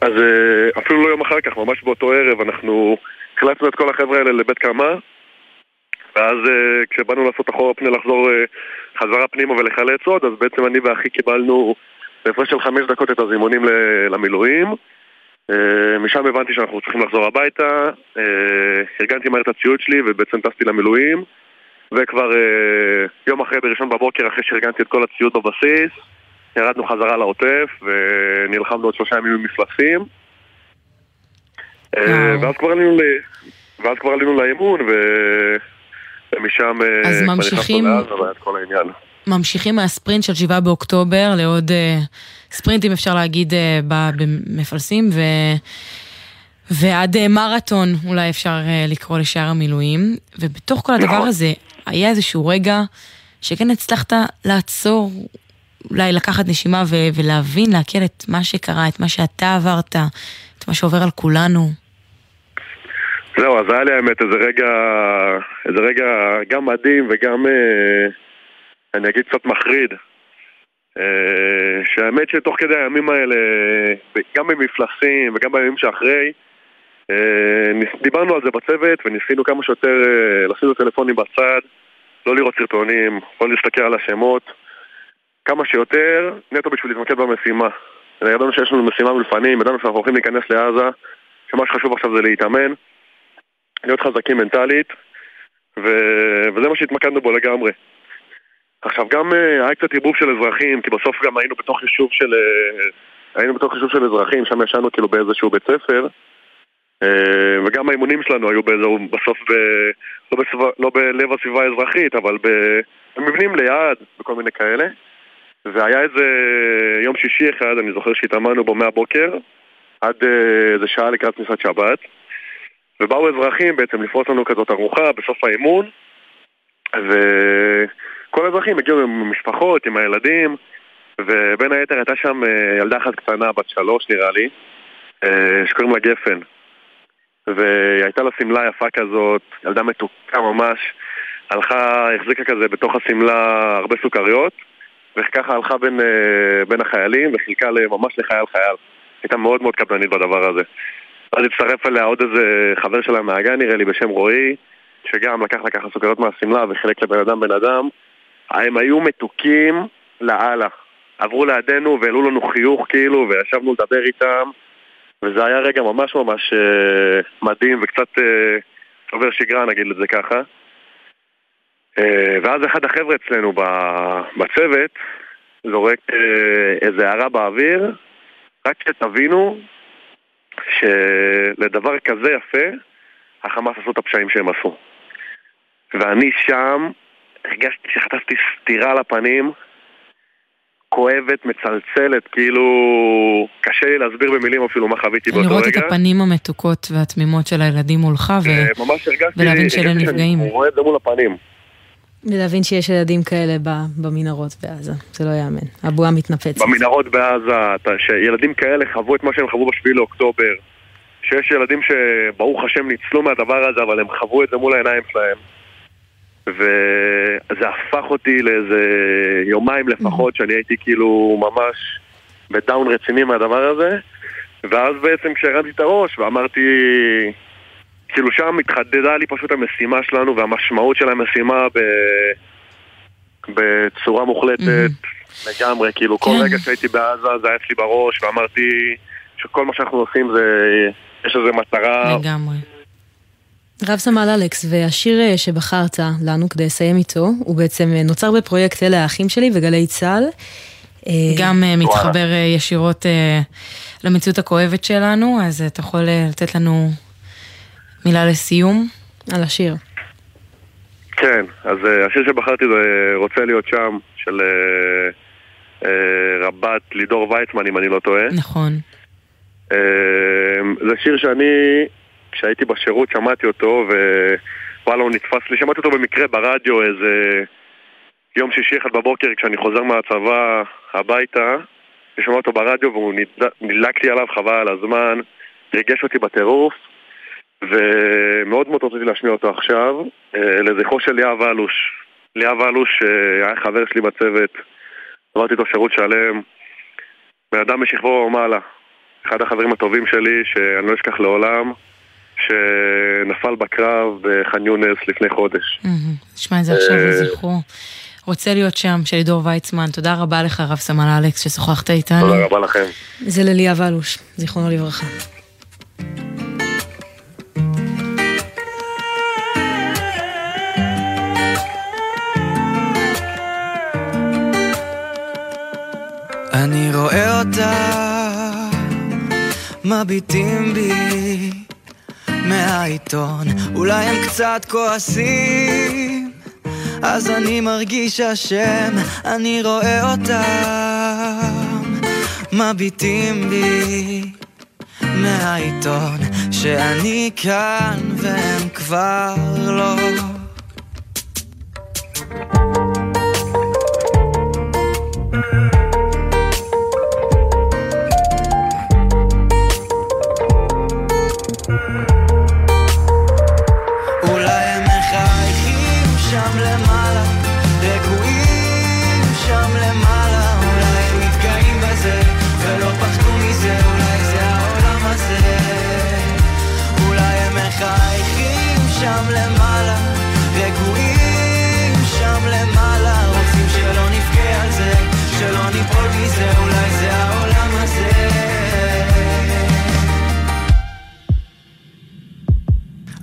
אז אה, אפילו לא יום אחר כך, ממש באותו ערב, אנחנו החלטנו את כל החבר'ה האלה לבית קמה ואז כשבאנו לעשות אחורה פנה לחזור חזרה פנימה ולחלץ עוד, אז בעצם אני ואחי קיבלנו בהפרש של חמש דקות את הזימונים למילואים. אה, משם הבנתי שאנחנו צריכים לחזור הביתה, אה, ארגנתי מהר את הציוד שלי ובעצם טסתי למילואים. וכבר אה, יום אחרי בראשון בבוקר, אחרי שארגנתי את כל הציוד בבסיס ירדנו חזרה לעוטף ונלחמנו עוד שלושה ימים עם מפלסים ואז כבר עלינו ל- ואז כבר עלינו לאימון ו- ומשם אז ממשיכים- כל העניין ממשיכים מהספרינט של 7 באוקטובר לעוד אה, ספרינטים אפשר להגיד ב- במפלסים ו... ועד אה, מרתון אולי אפשר אה, לקרוא לשאר המילואים ובתוך כל הדבר נכון. הזה היה איזשהו רגע שכן הצלחת לעצור אולי לקחת נשימה ו- ולהבין, לעכל את מה שקרה, את מה שאתה עברת, את מה שעובר על כולנו. זהו, אז היה לי האמת איזה רגע, איזה רגע גם מדהים וגם, אה, אני אגיד קצת מחריד. אה, שהאמת שתוך כדי הימים האלה, גם במפלסים וגם בימים שאחרי, אה, דיברנו על זה בצוות וניסינו כמה שיותר אה, לשים את הטלפונים בצד, לא לראות סרטונים, לא להסתכל על השמות, כמה שיותר, נטו בשביל להתמקד במשימה. ידענו שיש לנו משימה מלפנים, ידענו שאנחנו הולכים להיכנס לעזה, שמה שחשוב עכשיו זה להתאמן. להיות חזקים מנטלית, ו... וזה מה שהתמקדנו בו לגמרי. עכשיו גם אה, היה קצת ערבוב של אזרחים, כי בסוף גם היינו בתוך יישוב של... אה, היינו בתוך יישוב של אזרחים, שם ישנו כאילו באיזשהו בית ספר, אה, וגם האימונים שלנו היו באיזו, בסוף ב... לא, בסביבה, לא בלב הסביבה האזרחית, אבל. במבנים ליד, וכל מיני כאלה. והיה איזה יום שישי אחד, אני זוכר שהתאמנו בו מהבוקר, עד איזה שעה לקראת כניסת שבת. ובאו אזרחים בעצם לפרוס לנו כזאת ארוחה בסוף האימון וכל האזרחים הגיעו עם משפחות, עם הילדים ובין היתר הייתה שם אה, ילדה אחת קטנה, בת שלוש נראה לי אה, שקוראים לה גפן. והייתה לה שמלה יפה כזאת, ילדה מתוקה ממש הלכה, החזיקה כזה בתוך השמלה הרבה סוכריות וככה הלכה בין, אה, בין החיילים וחילקה ממש לחייל חייל. הייתה מאוד מאוד קפדנית בדבר הזה. אז הצטרף אליה עוד איזה חבר שלה מהגן נראה לי בשם רועי שגם לקח ככה סוכריות מהשמלה וחילק לבן אדם בן אדם הם היו מתוקים לאללה. עברו לידינו והעלו לנו חיוך כאילו, וישבנו לדבר איתם, וזה היה רגע ממש ממש אה, מדהים וקצת אה, שובר שגרה נגיד את זה ככה. אה, ואז אחד החבר'ה אצלנו בצוות זורק אה, איזה הערה באוויר, רק שתבינו שלדבר כזה יפה, החמאס עשו את הפשעים שהם עשו. ואני שם הרגשתי שחטפתי סטירה לפנים, כואבת, מצלצלת, כאילו... קשה לי להסביר במילים אפילו מה חוויתי באותו רגע. לראות את הפנים המתוקות והתמימות של הילדים מולך ו... ממש הרגשתי, ולהבין שאלה הרגשתי נפגעים. שאני רואה את זה מול הפנים. ולהבין שיש ילדים כאלה ב- במנהרות בעזה, זה לא ייאמן. הבועה מתנפצת. במנהרות בעזה, שילדים כאלה חוו את מה שהם חוו בשביעי לאוקטובר, שיש ילדים שברוך השם ניצלו מהדבר הזה, אבל הם חוו את זה מול העיניים שלהם. וזה הפך אותי לאיזה יומיים לפחות, שאני הייתי כאילו ממש בדאון רציני מהדבר הזה. ואז בעצם כשהרמתי את הראש ואמרתי, כאילו שם התחדדה לי פשוט המשימה שלנו והמשמעות של המשימה ב... בצורה מוחלטת לגמרי, כאילו כל כן. רגע שהייתי בעזה זה היה אצלי בראש ואמרתי שכל מה שאנחנו עושים זה, יש לזה מטרה לגמרי. רב סמל אלכס, והשיר אה, שבחרת לנו כדי לסיים איתו, הוא בעצם אה, נוצר בפרויקט אלה האחים שלי וגלי צה"ל. אה, גם מתחבר ישירות למציאות הכואבת שלנו, אז אתה יכול לתת לנו מילה לסיום? על השיר. כן, אז השיר שבחרתי זה רוצה להיות שם, של רבת לידור ויצמן, אם אני לא טועה. נכון. זה שיר שאני, כשהייתי בשירות, שמעתי אותו, ווואלה, הוא נתפס לי, שמעתי אותו במקרה ברדיו איזה יום שישי אחד בבוקר, כשאני חוזר מהצבא הביתה, אני שומע אותו ברדיו והוא נד- נדלקתי עליו חבל על הזמן, ריגש אותי בטירוף. ומאוד מאוד רציתי להשמיע אותו עכשיו, אה, לזכרו של ליאב אלוש. ליאב אלוש אה, היה חבר שלי בצוות, עברתי איתו שירות שלם, בן אדם משכבו ומעלה. אחד החברים הטובים שלי, שאני לא אשכח לעולם, שנפל בקרב בח'אן יונס לפני חודש. נשמע את זה עכשיו אה, לזכרו. רוצה להיות שם, של לידור ויצמן. תודה רבה לך, רב סמל אלכס, ששוחחת איתנו. תודה רבה לכם. זה לליאב אלוש, זיכרונו לברכה. אני רואה אותם מביטים בי מהעיתון. אולי הם קצת כועסים אז אני מרגיש אשם אני רואה אותם מביטים בי מהעיתון שאני כאן והם כבר לא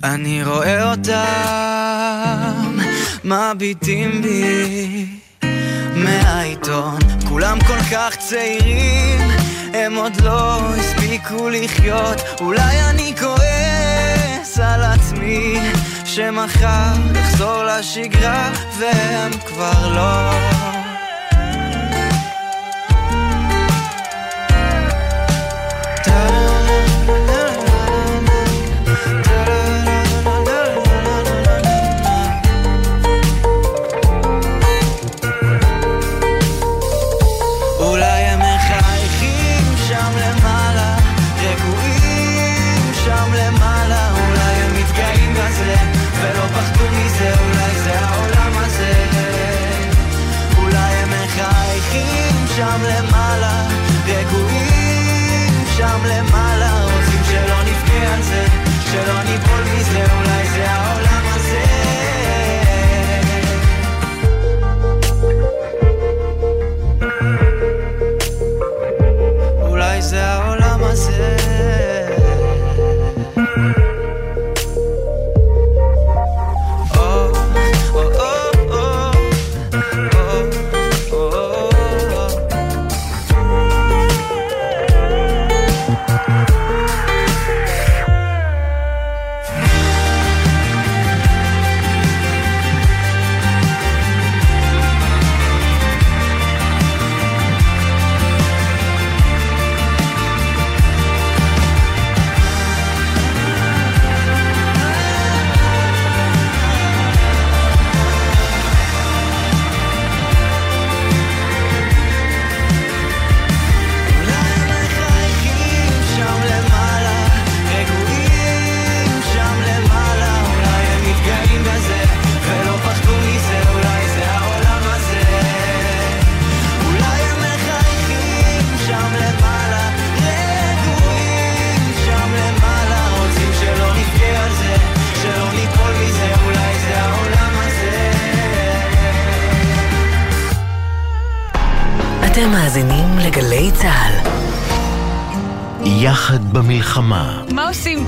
אני רואה אותם מביטים בי מהעיתון. כולם כל כך צעירים הם עוד לא הספיקו לחיות. אולי אני כועס על עצמי שמחר אחזור לשגרה והם כבר לא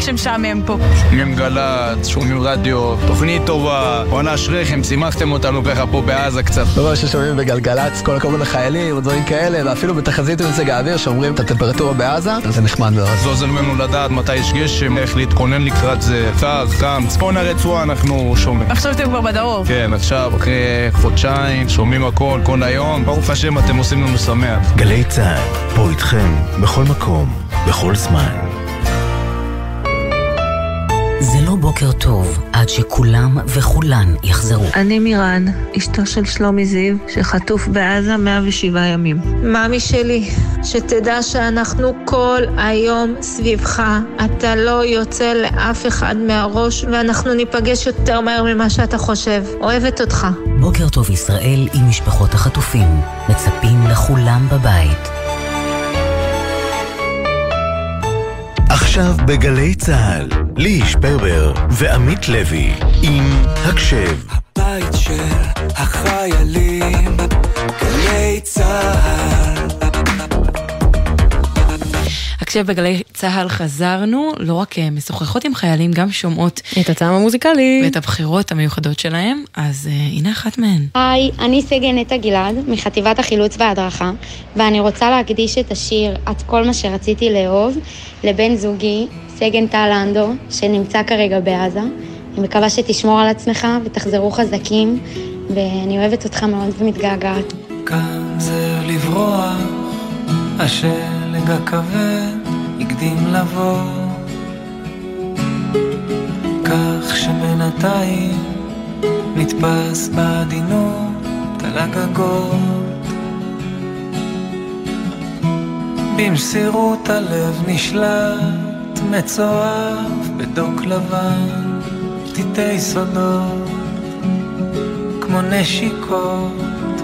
כשמשעמם פה? שומעים גל"צ, שומעים רדיו, תוכנית טובה, עונה אשריכם, שימחתם אותנו ככה פה בעזה קצת. לא מה ששומעים בגלגלצ, כל הכבוד לחיילים ודברים כאלה, ואפילו בתחזית במזג האוויר שאומרים את הטמפרטורה בעזה, זה נחמד מאוד. זה עוזר ממנו לדעת מתי יש גשם, איך להתכונן לקראת זה, קר, חם, צפון הרצועה אנחנו שומעים. עכשיו אתם כבר בדרום. כן, עכשיו, אחרי חודשיים, שומעים הכל, כל היום, ברוך השם אתם עושים לנו שמח. גלי צה"ל, פה איתכם, בכל מקום. בכל זמן. זה לא בוקר טוב עד שכולם וכולן יחזרו. אני מירן, אשתו של שלומי זיו, שחטוף בעזה 107 ימים. ממי שלי, שתדע שאנחנו כל היום סביבך. אתה לא יוצא לאף אחד מהראש, ואנחנו ניפגש יותר מהר ממה שאתה חושב. אוהבת אותך. בוקר טוב ישראל עם משפחות החטופים. מצפים לכולם בבית. עכשיו בגלי צה"ל, לי שפרבר ועמית לוי עם הקשב. הבית של החיילים, גלי צה"ל. הקשב בגלי צה"ל חזרנו, לא רק אה, משוחחות עם חיילים, גם שומעות את הטעם המוזיקלי ואת הבחירות המיוחדות שלהם, אז uh, הנה אחת מהן. היי, אני סגן נטע גלעד, מחטיבת החילוץ וההדרכה, ואני רוצה להקדיש את השיר "את כל מה שרציתי לאהוב" לבן זוגי, סגן טל לנדו, שנמצא כרגע בעזה. אני מקווה שתשמור על עצמך ותחזרו חזקים, ואני אוהבת אותך מאוד ומתגעגעת. כאן זה לברוח, השלג הכבד הקדים לבוא, כך שבינתיים נתפס בעדינות על הגגות. במסירות הלב נשלט, מצואב בדוק לבן, פתיתי סודות, כמו נשיקות,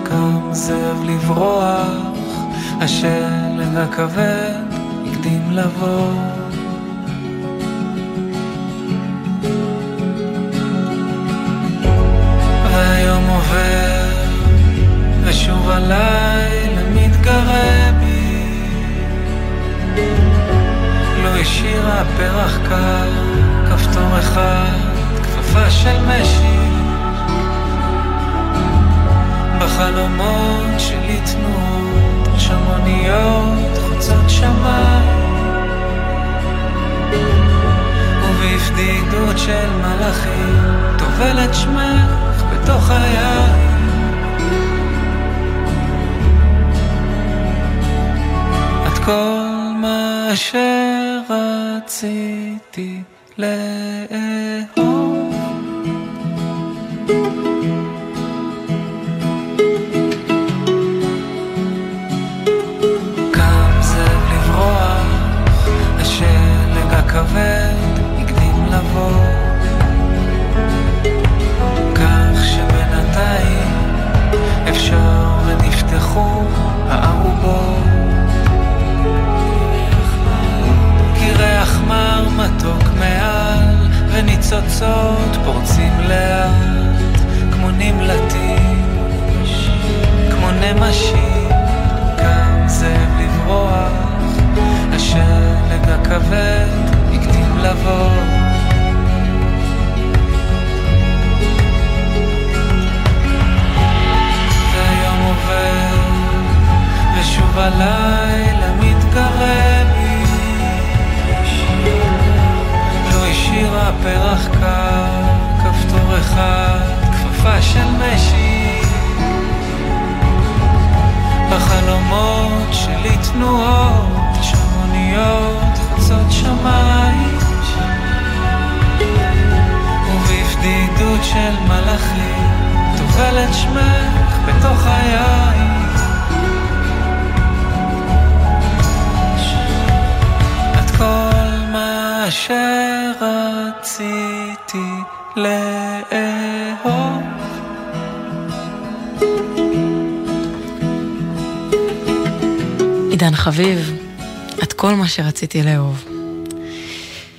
קם זאב לברוח, השלג הכבד הקדים לבוא. והיום עובר, ושוב הלילה מתגרה בי. לא השאירה פרח קר, כפתור אחד, כפפה של משי. בחלומות שלי תנועות, שמוניות חוצות שמיים. ובפדידות של מלאכים, טובל את שמך בתוך היין. את כל מה שרציתי לאהוב. מה שרציתי לאהוב.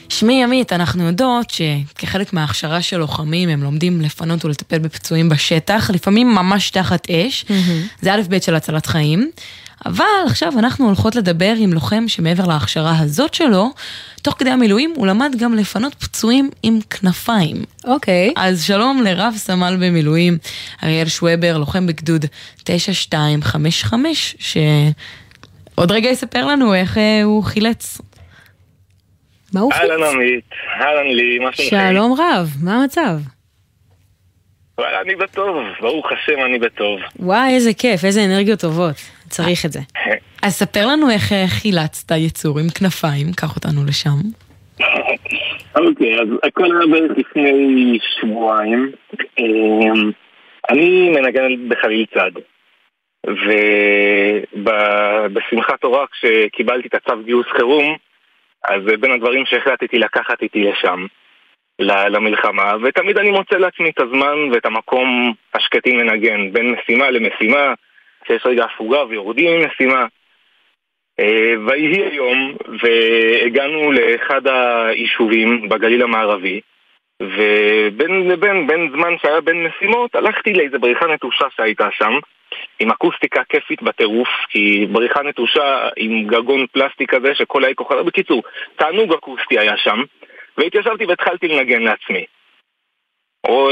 תשמעי, עמית, אנחנו יודעות שכחלק מההכשרה של לוחמים הם לומדים לפנות ולטפל בפצועים בשטח, לפעמים ממש תחת אש. זה א' ב' של הצלת חיים. אבל עכשיו אנחנו הולכות לדבר עם לוחם שמעבר להכשרה הזאת שלו, תוך כדי המילואים הוא למד גם לפנות פצועים עם כנפיים. אוקיי. אז שלום לרב סמל במילואים, אריאל שוובר, לוחם בגדוד 9255, שעוד רגע יספר לנו איך אה, הוא חילץ. מה הוא חילץ? אהלן עמית, אהלן לי, מה שלומכם? שלום רב, מה המצב? וואלה, אני בטוב, ברוך השם אני בטוב. וואי, איזה כיף, איזה אנרגיות טובות. צריך את זה. אז ספר לנו איך אה, חילצת יצור עם כנפיים, קח אותנו לשם. אוקיי, אז הכל היה בערך לפני שבועיים. אמ, אני מנגן בחליל צד. ובשמחת תורה, כשקיבלתי את הצו גיוס חירום, אז בין הדברים שהחלטתי לקחת איתי לשם, למלחמה, ותמיד אני מוצא לעצמי את הזמן ואת המקום השקטים לנגן, בין משימה למשימה, כשיש רגע הפוגה ויורדים ממשימה. אה, ויהי היום, והגענו לאחד היישובים בגליל המערבי, ובין לבין, בין זמן שהיה בין משימות, הלכתי לאיזה בריכה נטושה שהייתה שם, עם אקוסטיקה כיפית בטירוף, כי בריכה נטושה עם גגון פלסטיק כזה שכל האי כוחלה. בקיצור, תענוג אקוסטי היה שם, והתיישבתי והתחלתי לנגן לעצמי. או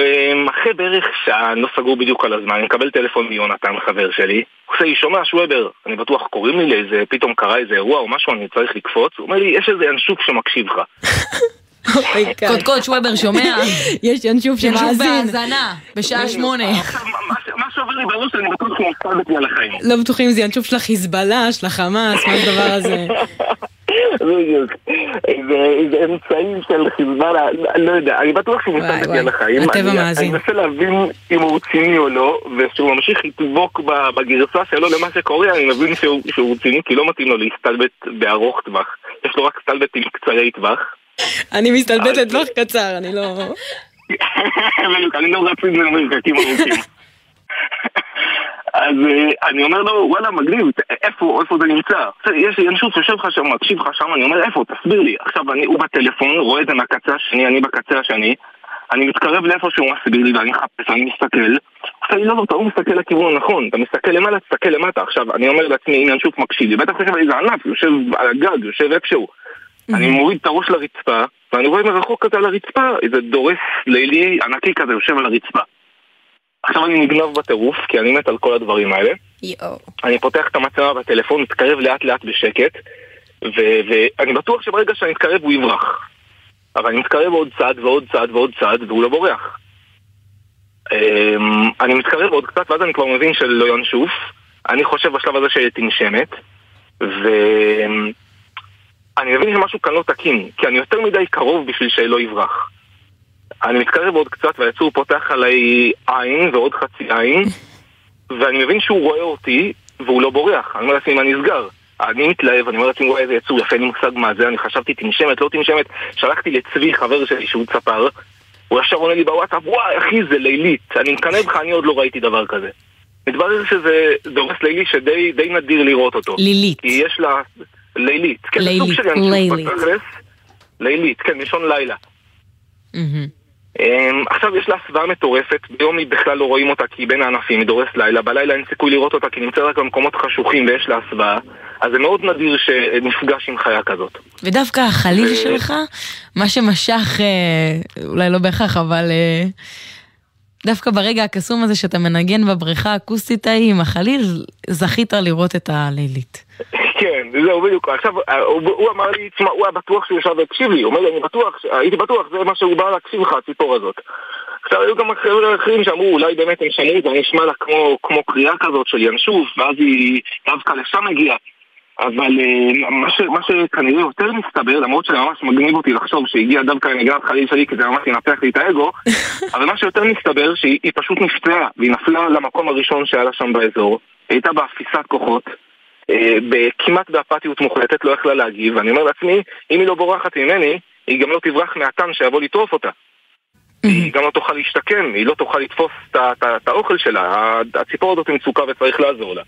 אחרי בערך שעה, לא סגור בדיוק על הזמן, אני מקבל טלפון מיונתן, חבר שלי, הוא עושה לי, שומע שוובר, אני בטוח קוראים לי לאיזה, פתאום קרה איזה אירוע או משהו, אני צריך לקפוץ, הוא אומר לי, יש איזה ינשוף שמקשיב לך. קודקוד שוובר שומע? יש ינשוף ינשוף שמאזין. בהאזנה, בשעה שמונה. מה שעובר לי בראש, אני בטוח שהוא מפקד אותי על החיים. לא בטוחים אם זה ינשוף של החיזבאללה, של החמאס, מה הדבר הזה. בדיוק. איזה אמצעים של חיזבאללה, לא יודע, אני בטוח שהוא מסתכל אותי על החיים. הטבע אני- מאזין. אני מנסה להבין אם הוא רציני או לא, וכשהוא ממשיך לדבוק בגרסה שלו למה שקורה, אני מבין שהוא שהוא רציני, כי לא מתאים לו להסתלבט בארוך טווח. יש לו רק סטלבטים קצרי טווח. אני מסתלבט לטווח קצר, אני לא... בדיוק, אני לא רץ מרחקים ארוכים. אז אה, אני אומר לו, וואלה, מגניב, איפה, איפה זה נמצא? יש לי ינשוף יושב לך שם, מקשיב לך שם, אני אומר, איפה, תסביר לי. עכשיו, אני, הוא בטלפון, רואה את זה מהקצה השני, אני בקצה השני, אני מתקרב לאיפה שהוא מסביר לי, ואני מחפש, אני מסתכל. עכשיו, לי, לא, לא, אתה לא מסתכל לכיוון הנכון, אתה מסתכל למעלה, תסתכל למטה. עכשיו, אני אומר לעצמי, אם ינשוף מקשיב לי, בטח חושב על איזה ענף, יושב על הגג, יושב איפשהו. אני מוריד את הראש לרצפה, ואני רואה מרחוק כזה על הרצפה, איזה דורס לילי ענקי כזה יושב על הרצפה. עכשיו אני נגנב בטירוף, כי אני מת על כל הדברים האלה. יואו. אני פותח את המצלמה בטלפון, מתקרב לאט לאט בשקט, ו- ואני בטוח שברגע שאני מתקרב הוא יברח. אבל אני מתקרב עוד צעד ועוד צעד ועוד צעד, והוא לא בורח. אמ, אני מתקרב עוד קצת, ואז אני כבר מבין שלא ינשוף. אני חושב בשלב הזה שתנשמת, ואני מבין שמשהו כאן לא תקין, כי אני יותר מדי קרוב בשביל שלא יברח. אני מתקרב עוד קצת, והיצור פותח עליי עין ועוד חצי עין, ואני מבין שהוא רואה אותי, והוא לא בורח. אני אומר לעצמי, מה נסגר? אני מתלהב, אני אומר לעצמי, וואי, איזה יצור יפה, אין לי מושג מה זה, אני חשבתי תנשמת, לא תנשמת. שלחתי לצבי, חבר שלי, שהוא צפר, הוא ישר עונה לי בוואטסאפ, וואי, אחי, זה לילית. אני מקנא בך, אני עוד לא ראיתי דבר כזה. מתברר שזה דורס לילי שדי די נדיר לראות אותו. לילית. כי יש לה... לילית. כן, זה סוג לילית, של לילית. בתכלס. לילית, כן, מלשון לילה. אמ, עכשיו יש לה הסוואה מטורפת, ביום היא בכלל לא רואים אותה כי היא בין הענפים, היא דורסת לילה, בלילה אין סיכוי לראות אותה כי היא נמצאת רק במקומות חשוכים ויש לה הסוואה, אז זה מאוד נדיר שנפגש עם חיה כזאת. ודווקא החליל שלך, מה שמשך, אה, אולי לא בהכרח, אבל אה, דווקא ברגע הקסום הזה שאתה מנגן בבריכה האקוסטית ההיא עם החליל, זכית לראות את הלילית. כן, זהו בדיוק, עכשיו הוא, הוא אמר לי, תשמע, הוא היה בטוח שהוא ישב והקשיב לי, הוא אומר לי, אני בטוח, הייתי בטוח, זה מה שהוא בא להקשיב לך, הציפור הזאת. עכשיו היו גם חבר'ה אחרים שאמרו, אולי באמת הם שמעו את זה, נשמע לה כמו, כמו קריאה כזאת של ינשוף, ואז היא דווקא לשם הגיעה. אבל אה, מה, ש, מה שכנראה יותר מסתבר, למרות שזה ממש מגניב אותי לחשוב שהגיע דווקא לנגנת חליל שלי, כי זה ממש ינפח לי את האגו, אבל מה שיותר מסתבר שהיא היא פשוט נפצעה, והיא נפלה למקום הראשון שהיה לה שם באזור, היא הייתה באפיסת כוחות, אה, כמעט באפתיות מוחלטת, לא יכלה להגיב, ואני אומר לעצמי, אם היא לא בורחת ממני, היא גם לא תברח מהטן שיבוא לטרוף אותה. היא גם לא תוכל להשתקם, היא לא תוכל לתפוס את האוכל שלה, הציפור הזאת במצוקה וצריך לעזור לה.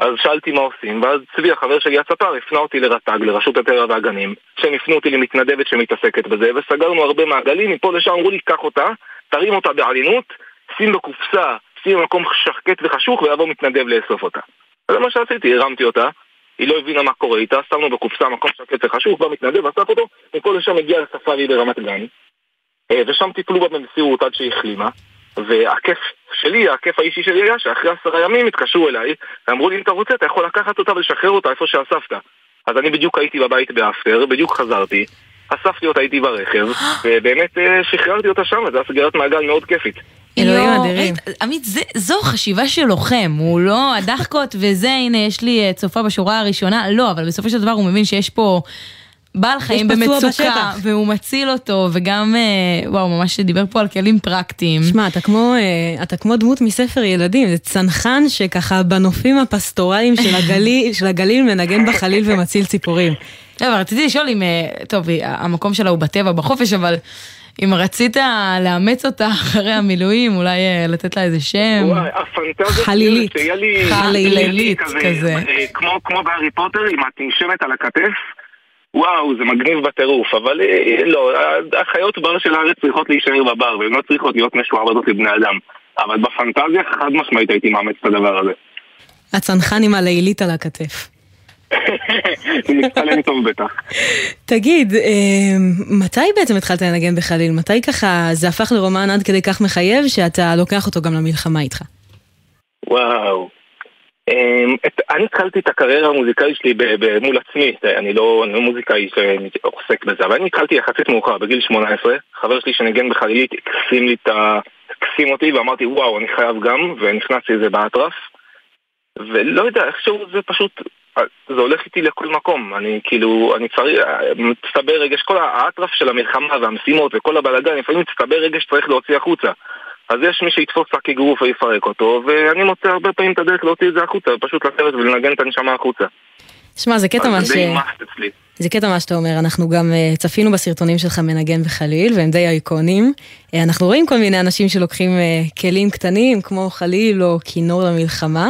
אז שאלתי מה עושים, ואז צבי, החבר שלי הצפר, הפנה אותי לרט"ג, לרשות הטבע והגנים, שהם הפנו אותי למתנדבת שמתעסקת בזה, וסגרנו הרבה מעגלים, מפה לשם אמרו לי, קח אותה, תרים אותה בעלינות, שים בקופסה, שים במקום שקט וחשוך, ויבוא מתנדב לאסוף אותה. זה מה שעשיתי, הרמתי אותה, היא לא הבינה מה קורה איתה, שמנו בקופסה מקום שקט וחשוך, בא מתנדב, אסף אותו, מפה לשם הגיע לספארי ברמת גן, אה, ושם טיפלו בה במסירות עד שהיא החלימה. והכיף שלי, הכיף האישי שלי היה שאחרי עשרה ימים התקשרו אליי ואמרו לי אם אתה רוצה אתה יכול לקחת אותה ולשחרר אותה איפה שאספת אז אני בדיוק הייתי בבית באפטר, בדיוק חזרתי אספתי אותה איתי ברכב ובאמת אה, שחררתי אותה שם, זו הייתה סגירת מעגל מאוד כיפית אלוהים אדירים. עמית, זה- זו חשיבה של לוחם, הוא לא הדחקות וזה, הנה, יש לי אה, צופה בשורה הראשונה, לא, אבל בסופו של דבר הוא מבין שיש פה בעל חיים במצוקה, בשטח. והוא מציל אותו, וגם, אה, וואו, ממש דיבר פה על כלים פרקטיים. שמע, אתה כמו, אה, אתה כמו דמות מספר ילדים, זה צנחן שככה בנופים הפסטורליים של הגליל, של הגליל מנגן בחליל ומציל ציפורים. לא, אבל רציתי לשאול אם, טוב, המקום שלה הוא בטבע, בחופש, אבל אם רצית לאמץ אותה אחרי המילואים, אולי אה, לתת לה איזה שם. וואי, הפנטזיה חלילית. חלילית כזה. אה, כמו, בהארי פוטר עם התנשמת על הכתף וואו, זה מגניב בטירוף, אבל אה, לא, החיות בר של הארץ צריכות להישאר בבר, והן לא צריכות להיות משועבדות לבני אדם. אבל בפנטזיה חד משמעית הייתי מאמץ את הדבר הזה. הצנחן עם הלילית על הכתף. מצטלם טוב בטח. תגיד, אה, מתי בעצם התחלת לנגן בחליל? מתי ככה זה הפך לרומן עד כדי כך מחייב שאתה לוקח אותו גם למלחמה איתך? וואו. את, אני התחלתי את הקריירה המוזיקלית שלי מול עצמי, אני לא, אני לא מוזיקאי שעוסק בזה, אבל אני התחלתי יחסית מאוחר, בגיל 18, חבר שלי שניגן בחלילית הקסים לי את ה... הקסים אותי ואמרתי וואו אני חייב גם, ונכנסתי לזה באטרף, ולא יודע, איכשהו זה פשוט, זה הולך איתי לכל מקום, אני כאילו, אני צריך, מצטבר רגש, כל האטרף של המלחמה והמשימות וכל הבלאגן, לפעמים מצטבר רגש שצריך להוציא החוצה. אז יש מי שיתפוס שק אגרוף ויפרק אותו, ואני מוצא הרבה פעמים את הדרך להוציא את זה החוצה, פשוט לשבת ולנגן את הנשמה החוצה. שמע, זה קטע מה ש... זה אצלי. זה קטע מה שאתה אומר, אנחנו גם uh, צפינו בסרטונים שלך מנגן בחליל, והם די אייקונים. Uh, אנחנו רואים כל מיני אנשים שלוקחים כלים קטנים, כמו חליל או כינור למלחמה.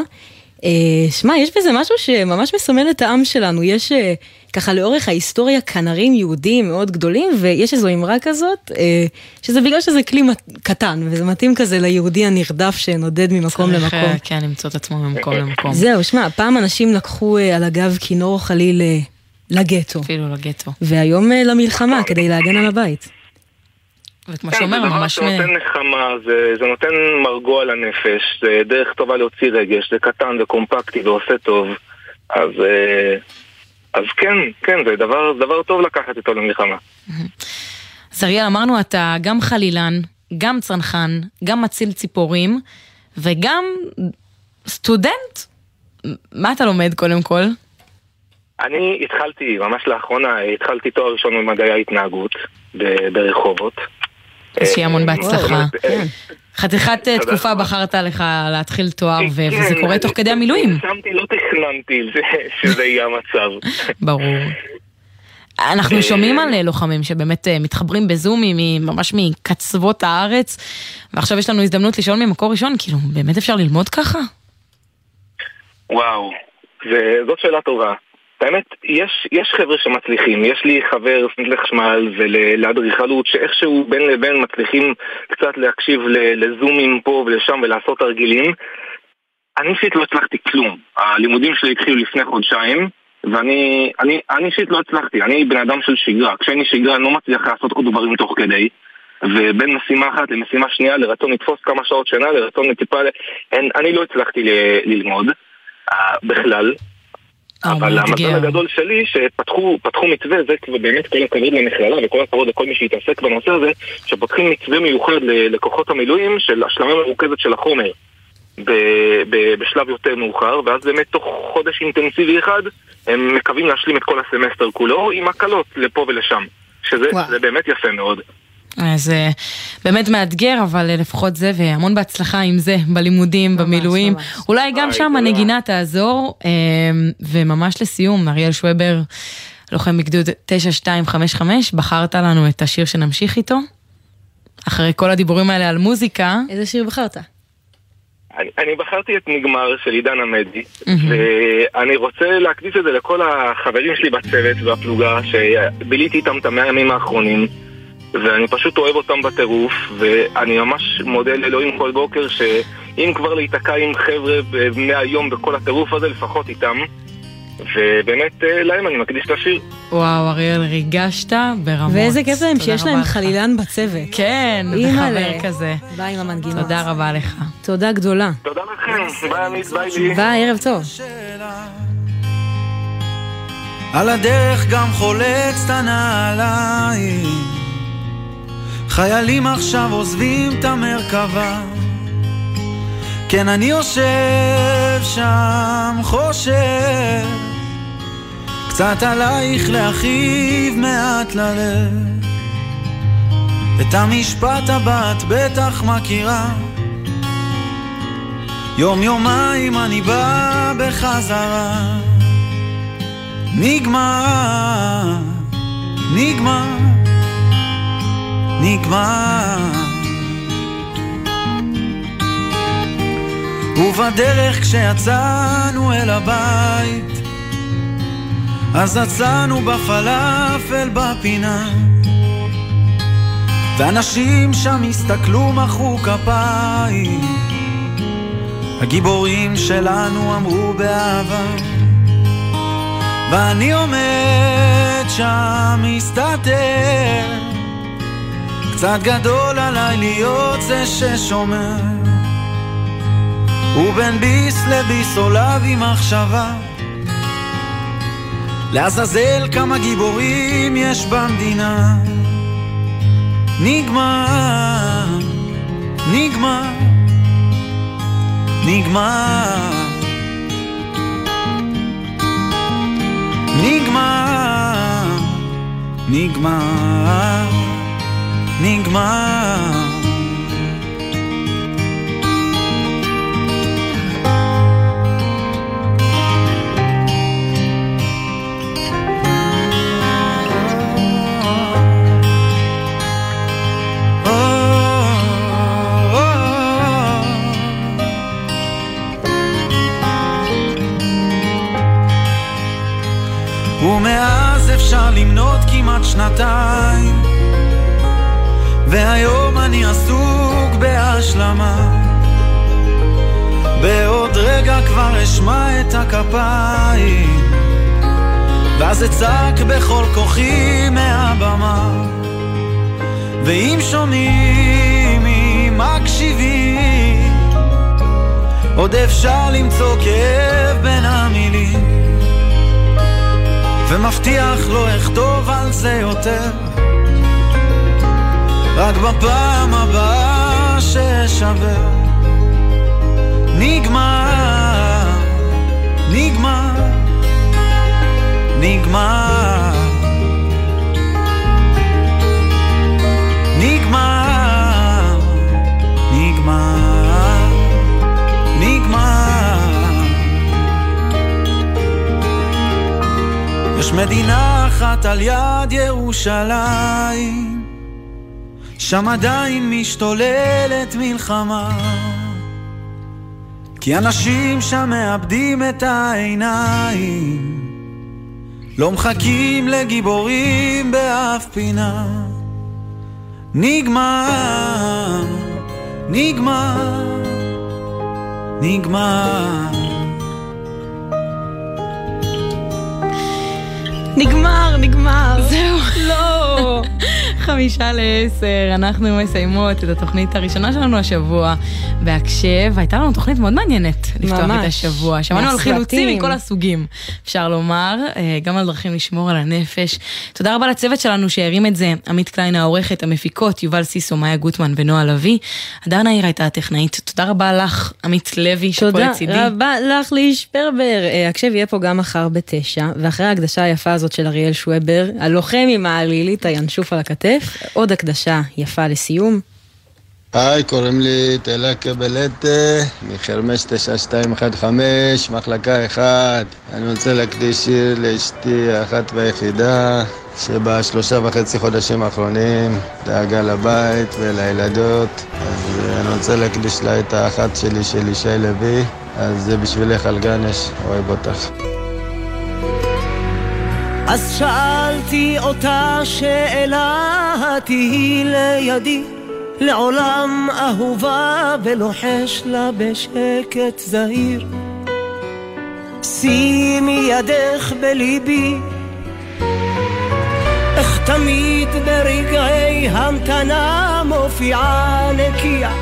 Uh, שמע, יש בזה משהו שממש מסמל את העם שלנו. יש uh, ככה לאורך ההיסטוריה כנרים יהודים מאוד גדולים, ויש איזו אמרה כזאת, uh, שזה בגלל שזה כלי קטן, וזה מתאים כזה ליהודי הנרדף שנודד ממקום צריך, למקום. אה, כן, למצוא את עצמו ממקום למקום. זהו, שמע, פעם אנשים לקחו על הגב כינור חליל לגטו. אפילו לגטו. והיום אה, למלחמה כדי להגן על הבית. וכמו כן, שאומר, זה דבר ממש... שנותן נחמה, זה, זה נותן מרגוע לנפש, זה דרך טובה להוציא רגש, זה קטן וקומפקטי ועושה טוב. אז, אה, אז כן, כן, זה דבר, דבר טוב לקחת איתו למלחמה. אז אריאל, אמרנו, אתה גם חלילן, גם צנחן, גם מציל ציפורים, וגם סטודנט. מה אתה לומד קודם כל? אני התחלתי, ממש לאחרונה, התחלתי תואר ראשון במדעי ההתנהגות ברחובות. אז שיהיה המון אה, בהצלחה. אה, חתיכת אה, תקופה בחרת לך להתחיל תואר, ו- כן, וזה קורה תוך כדי אני- המילואים. לא תכננתי זה- שזה יהיה המצב. ברור. אנחנו שומעים על לוחמים שבאמת מתחברים בזומים מ- ממש מקצוות הארץ, ועכשיו יש לנו הזדמנות לשאול ממקור ראשון, כאילו, באמת אפשר ללמוד ככה? וואו, זה, זאת שאלה טובה. האמת, יש, יש חבר'ה שמצליחים, יש לי חבר לחשמל ולאדריכלות שאיכשהו בין לבין מצליחים קצת להקשיב לזומים פה ולשם ולעשות תרגילים. אני אישית לא הצלחתי כלום. הלימודים שלי התחילו לפני חודשיים, ואני אני, אני אישית לא הצלחתי. אני בן אדם של שגרה. כשאני שגרה אני לא מצליח לעשות עוד דברים תוך כדי. ובין משימה אחת למשימה שנייה, לרצון לתפוס כמה שעות שינה, לרצון לטיפה... אני לא הצלחתי ל- ללמוד uh, בכלל. אבל המזל הגדול שלי שפתחו פתחו מתווה, זה באמת כל הכבוד למכללה וכל הכבוד לכל מי שהתעסק בנושא הזה, שפותחים מתווה מיוחד ללקוחות המילואים של השלמה מרוכזת של החומר בשלב יותר מאוחר, ואז באמת תוך חודש אינטנסיבי אחד הם מקווים להשלים את כל הסמסטר כולו עם הקלות לפה ולשם, שזה באמת יפה מאוד. אז אה, באמת מאתגר, אבל אה, לפחות זה, והמון בהצלחה עם זה, בלימודים, במילואים. אולי גם שם תודה. הנגינה תעזור. אה, וממש לסיום, אריאל שוובר, לוחם בגדוד 9255, בחרת לנו את השיר שנמשיך איתו? אחרי כל הדיבורים האלה על מוזיקה. איזה שיר בחרת? אני, אני בחרתי את נגמר של עידן עמדי, ואני רוצה להקדיש את זה לכל החברים שלי בצוות והפלוגה, שביליתי איתם את המאה הימים האחרונים, ואני פשוט אוהב אותם בטירוף, ואני ממש מודה לאלוהים כל בוקר, שאם כבר להיתקע עם חבר'ה מהיום בכל הטירוף הזה, לפחות איתם. ובאמת אה, להם אני מקדיש את השיר. וואו, אריאל, ריגשת ברמות. ואיזה כיף להם שיש להם לך. חלילן בצוות. כן, אימא'לה. חבר כזה. ביי עם המנגינות. תודה רבה לך. תודה גדולה. תודה לכם, ביי עמית, ביי לי. ביי, ערב טוב. על הדרך גם חולץ את הנעליים חיילים עכשיו עוזבים את המרכבה. כן, אני יושב שם, חושב קצת עלייך להכאיב מעט ללב. את המשפט הבא את בטח מכירה. יום יומיים אני בא בחזרה. נגמר, נגמר, נגמר. ובדרך כשיצאנו אל הבית, אז עצרנו בפלאפל בפינה. ואנשים שם הסתכלו, מחאו כפיים. הגיבורים שלנו אמרו באהבה. ואני עומד שם מסתתר קצת גדול עליי להיות זה ששומר. ובין ביס לביס עולה בי מחשבה. לעזאזל כמה גיבורים יש במדינה. נגמר, נגמר, נגמר. נגמר, נגמר, נגמר. ומאז אפשר למנות כמעט שנתיים והיום אני עסוק בהשלמה. בעוד רגע כבר אשמע את הכפיים ואז אצעק בכל כוחי מהבמה. ואם שומעים, אם מקשיבים עוד אפשר למצוא כאב בין המילים. ומבטיח לא אכתוב על זה יותר רק בפעם הבאה ששווה. נגמר, נגמר, נגמר. נגמר, נגמר, נגמר. יש מדינה אחת על יד ירושלים שם עדיין משתוללת מלחמה כי אנשים שם מאבדים את העיניים לא מחכים לגיבורים באף פינה נגמר, נגמר, נגמר נגמר, נגמר. זהו. לא. חמישה לעשר, אנחנו מסיימות את התוכנית הראשונה שלנו השבוע בהקשב. הייתה לנו תוכנית מאוד מעניינת לפתוח ממש. את השבוע. שמענו על. חילוצים מכל הסוגים, אפשר לומר, אה, גם על דרכים לשמור על הנפש. תודה רבה לצוות שלנו שהרים את זה, עמית קליין העורכת, המפיקות, יובל סיסו, מאיה גוטמן ונועה לביא. הדר נעיר הייתה הטכנאית. תודה רבה לך, עמית לוי, שפה תודה לצידי. רבה לך ליש פרבר. אה, הקשב יהיה פה גם מחר בתשע, ואחרי ההקדשה היפה הזאת של אריאל שוובר, הלוחם עם העלילית הינשוף על הכתף, עוד הקדשה יפה לסיום. היי, קוראים לי תלה קבלטה, מחרמש 9215, מחלקה 1. אני רוצה להקדיש שיר לאשתי האחת והיחידה, שבשלושה וחצי חודשים האחרונים דאגה לבית ולילדות, אז אני רוצה להקדיש לה את האחת שלי של ישי לוי, אז זה בשבילך על גנש, אוהב אותך. אז שאלתי אותה שאלה, תהי לידי, לעולם אהובה ולוחש לה בשקט זהיר. שימי ידך בליבי, איך תמיד ברגעי המתנה מופיעה נקייה,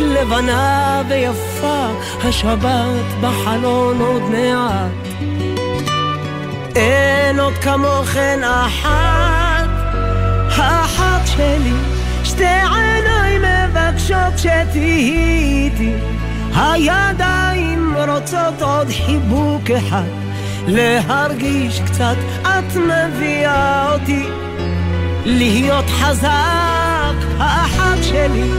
לבנה ויפה, השבת בחלון עוד מעט. עוד כמוכן אחת, האחת שלי, שתי עיניים מבקשות שתהיי איתי, הידיים רוצות עוד חיבוק אחד, להרגיש קצת, את מביאה אותי, להיות חזק, האחת שלי,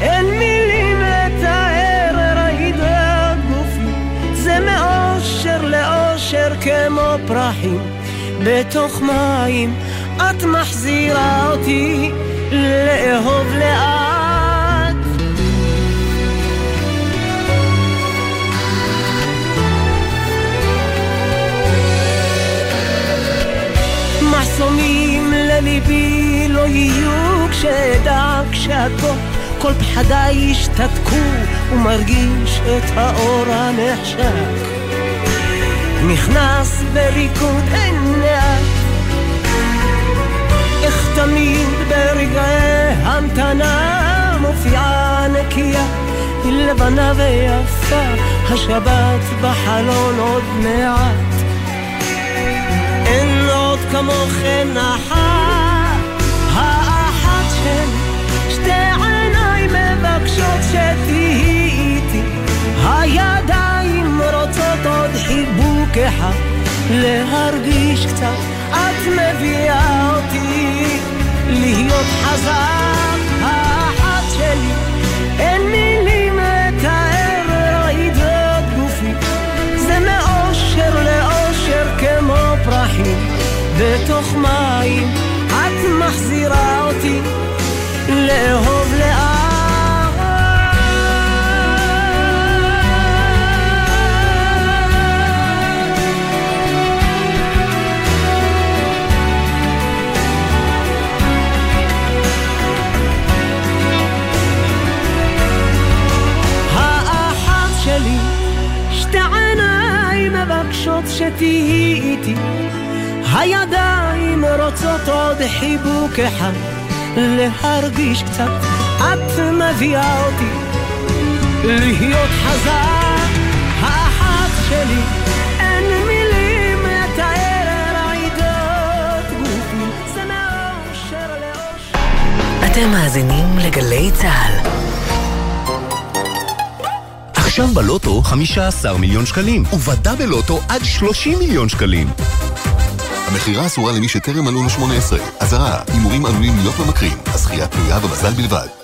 אין מילים לתאר רעידת גופי, זה מאושר לאושר כמו פרחים בתוך מים, את מחזירה אותי לאהוב לאט. מחסומים לליבי לא יהיו כשאדע כשאת פה כל פחדיי ישתתקו ומרגיש את האור הנחשק נכנס בריקוד אין לאט איך תמיד ברגעי המתנה מופיעה נקייה היא לבנה ויפה השבת בחלון עוד מעט. אין עוד כמוכן אחת האחת שלי שתי עיניים מבקשות שתהיי איתי. רוצות עוד חיבוק אחד להרגיש קצת את מביאה אותי להיות חזק האחת שלי. אין מילים לתאר רעידות גופי זה מאושר לאושר כמו פרחים. בתוך מים את מחזירה אותי לאהוב שתהיי איתי, הידיים רוצות עוד חיבוק אחד, להרגיש קצת, את מביאה אותי להיות חזק, האחת שלי. אתם מאזינים לגלי צה"ל. עכשיו בלוטו 15 מיליון שקלים, ובדה בלוטו עד 30 מיליון שקלים. המכירה אסורה למי שטרם מלאו לו 18. אזהרה, הימורים עלולים להיות ממכרים. הזכייה תלויה במזל בלבד.